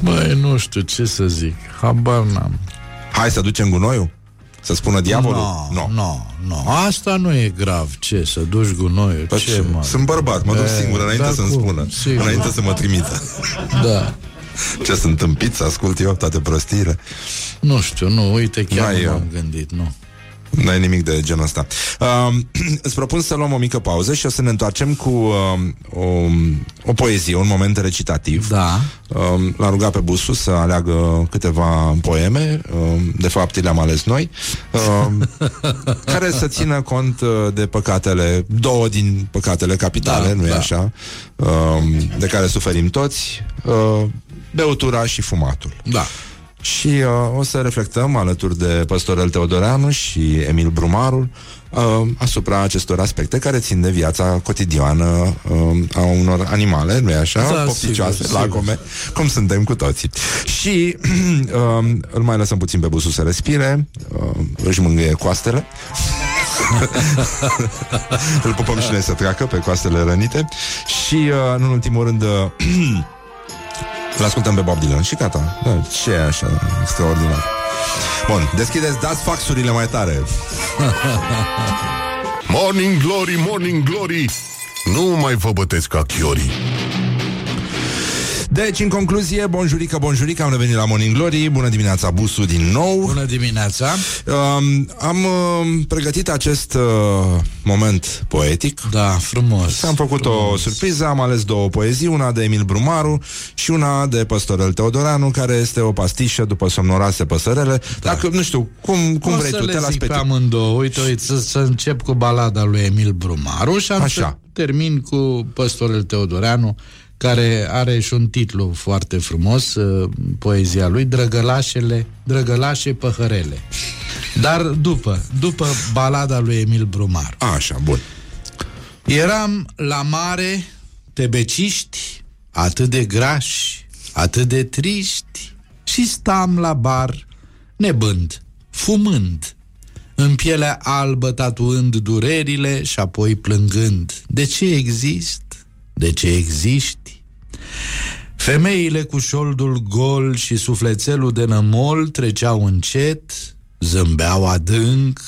Băi, nu știu ce să zic. Habar n-am. Hai să ducem gunoiul? Să spună diavolul? Nu, nu, nu. Asta nu e grav. Ce, să duci gunoiul? Păi ce, mă? Sunt bărbat, mă duc E, singur înainte da, să-mi cum? spună Sigur. Înainte să mă trimită Da. Ce sunt împit să ascult eu toate prostiile Nu știu, nu, uite, chiar N-ai, nu uh, m-am gândit, nu. N-ai nimic de genul ăsta. Uh, îți propun să luăm o mică pauză și o să ne întoarcem cu uh, o, o poezie, un moment recitativ. Da. Uh, l-am rugat pe Busu să aleagă câteva poeme, uh, de fapt le-am ales noi, uh, care să țină cont uh, de păcatele, două din păcatele capitale, Da, nu-i da. așa, uh, de care suferim toți, uh, beutura și fumatul. Da. Și uh, o să reflectăm alături de Păstorel Teodoreanu și Emil Brumarul uh, asupra acestor aspecte care țin de viața cotidiană uh, a unor animale, nu-i așa? Da, Pofticioase, sigur, lacome, cum suntem cu toții. Și uh, îl mai lăsăm puțin pe busul să respire, uh, își mângâie coastele. îl pupăm și noi să treacă pe coastele rănite și, uh, în ultimul rând, uh, îl ascultăm pe Bob Dylan și gata. Da, ce e așa extraordinar. Bun, deschideți, dați faxurile mai tare. Morning Glory, Morning Glory Nu mai vă bătesc ca chiorii Deci, în concluzie, bonjurică, bonjurică, am revenit la Morning Glory. Bună dimineața, Busu, din nou. Bună dimineața. Um, am uh, pregătit acest uh, moment poetic. Da, frumos. Am făcut o surpriză, am ales două poezii, una de Emil Brumaru și una de Păstorel Teodoreanu, care este o pastișă după somnoroase păsărele. Dacă, nu știu, cum, cum o vrei să tu, le te las zic pe pe tine. amândouă. Uite, uite, să, să încep cu balada lui Emil Brumaru și am Așa. să termin cu Păstorel Teodoreanu, care are și un titlu foarte frumos, uh, poezia lui, Drăgălașele, Drăgălașe Păhărele. Dar după, după balada lui Emil Brumaru. Așa, bun. Eram la mare, tebeciști, atât de grași, atât de triști, și stam la bar, nebând, fumând, în pielea albă tatuând durerile și apoi plângând. De ce exist? De ce existi? Femeile cu șoldul gol și sufletelul de nămol treceau încet, zâmbeau adânc,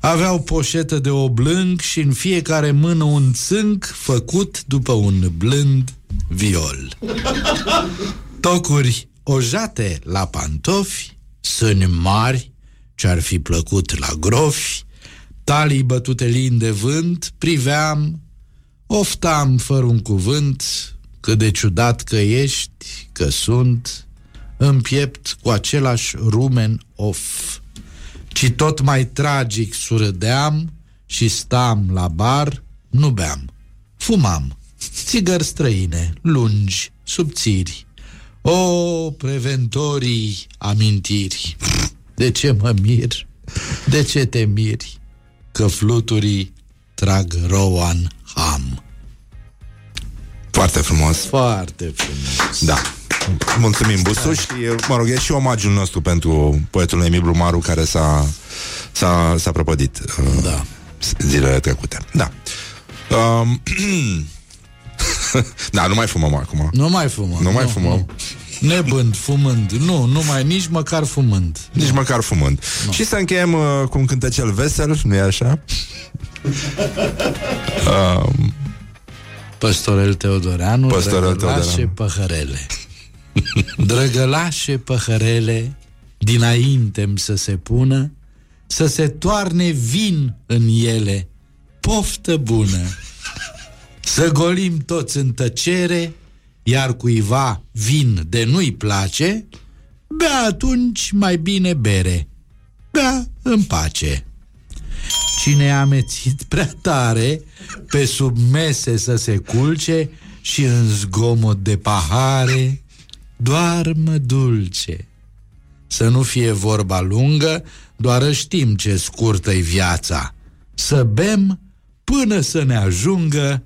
aveau poșetă de oblânc și în fiecare mână un țânc făcut după un blând viol. Tocuri ojate la pantofi, sâni mari ce-ar fi plăcut la grofi, talii bătute lin de vânt, priveam, oftam fără un cuvânt, cât de ciudat că ești, că sunt, în piept cu același rumen of. Ci tot mai tragic surâdeam și stam la bar, nu beam, fumam, țigări străine, lungi, subțiri. O, preventorii amintiri, de ce mă mir, de ce te miri, că fluturii trag Rowan Ham. Foarte frumos. Foarte frumos. Da. Mulțumim, Busuș, și, mă rog, e și omagiul nostru pentru poetul Emil Brumaru, care s-a, s-a, s-a prăpădit uh, Da. zilele trecute. Da. Um, da, nu mai fumăm acum. Nu mai fumăm. Nu mai fumăm. Nu. Nebând, fumând. Nu, nu mai, nici măcar fumând. Nici măcar fumând. Și să încheiem uh, cu un cântecel vesel, nu-i așa? um, Păstorel Teodoreanu, Păstorel Drăgălașe Teodoreanu. Păhărele. Drăgălașe Păhărele, dinainte să se pună, să se toarne vin în ele, poftă bună. Să golim toți în tăcere, iar cuiva vin de nu-i place, bea atunci mai bine bere, bea în pace. Cine a amețit prea tare pe sub mese să se culce și în zgomot de pahare, doarmă dulce. Să nu fie vorba lungă, doar știm ce scurtă-i viața. Să bem până să ne ajungă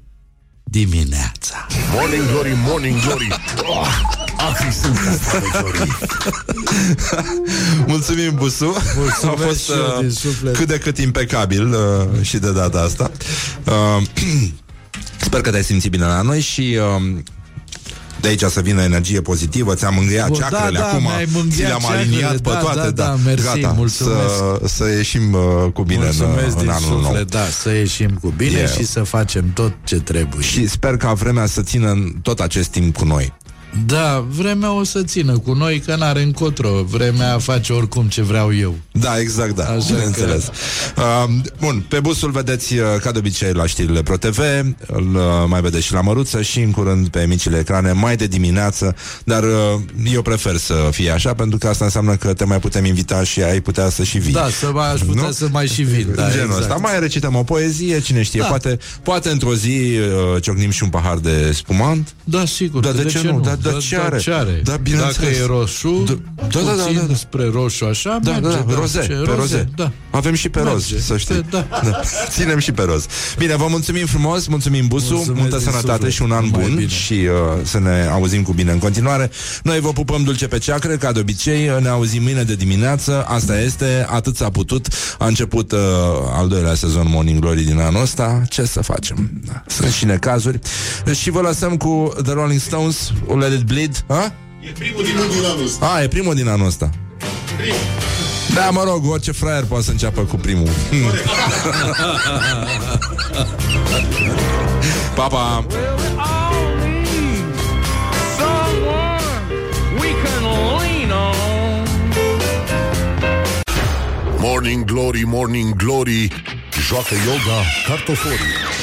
dimineața. Morning Glory, Morning Glory oh, Acri sunt castravejorii Mulțumim, Busu. A fost și eu uh, din suflet. cât de cât impecabil uh, și de data asta. Uh, sper că te-ai simțit bine la noi și uh, de aici să vină energie pozitivă, ți-am mângâiat Bun, ceacrele da, da, acum, mi-ai ți mângâiat le-am ceacrele, aliniat pe da, toate, da, da, mersi, gata, mulțumesc. să, să ieșim uh, cu bine în, Mulțumesc în din anul nou. suflet, da, să ieșim cu bine Yeah. și să facem tot ce trebuie. Și sper ca vremea să țină în tot acest timp cu noi. Da, vremea o să țină cu noi, că n-are încotro. Vremea face oricum ce vreau eu. Da, exact, da, Așa bineînțeles. Uh, bun, pe busul vedeți, uh, ca de obicei, la știrile ProTV, îl uh, mai vedeți și la Măruță și în curând pe micile ecrane, mai de dimineață, dar uh, eu prefer să fie așa, pentru că asta înseamnă că te mai putem invita și ai putea să și vii. Da, să mai, aș putea Nu? să mai și vin. Da, Genul exact. ăsta. Mai recităm o poezie, cine știe, Da. poate, poate într-o zi uh, ciocnim și un pahar de spumant. Da, sigur. Da, că de ce nu? Da, da, ce are? ce are? Da, bineînțeles. Dacă e roșu, Da, da, da, da, puțin da, da. spre roșu așa, Da, merge, da, da, roze, Ce, pe roze. Da. Avem și pe roz, Merge. să știi. Da. da. Ținem și pe roz. Bine, vă mulțumim frumos, mulțumim Busu, Mulțumesc multă din sănătate suflet. și un an Numai bun bine. și uh, să ne auzim cu bine în continuare. Noi vă pupăm dulce pe ceacră, ca de obicei, ne auzim mâine de dimineață, asta este, atât s-a putut. A început uh, al doilea sezon Morning Glory din anul ăsta, ce să facem? Da. Sunt și necazuri. Și vă lăsăm cu The Rolling Stones, Let It Bleed, ha? E primul din anul ăsta. A, e primul din anul ăsta. Da, mă rog, orice fraier poate să înceapă cu primul. pa, pa! Morning Glory, Morning Glory Joacă yoga cartoforii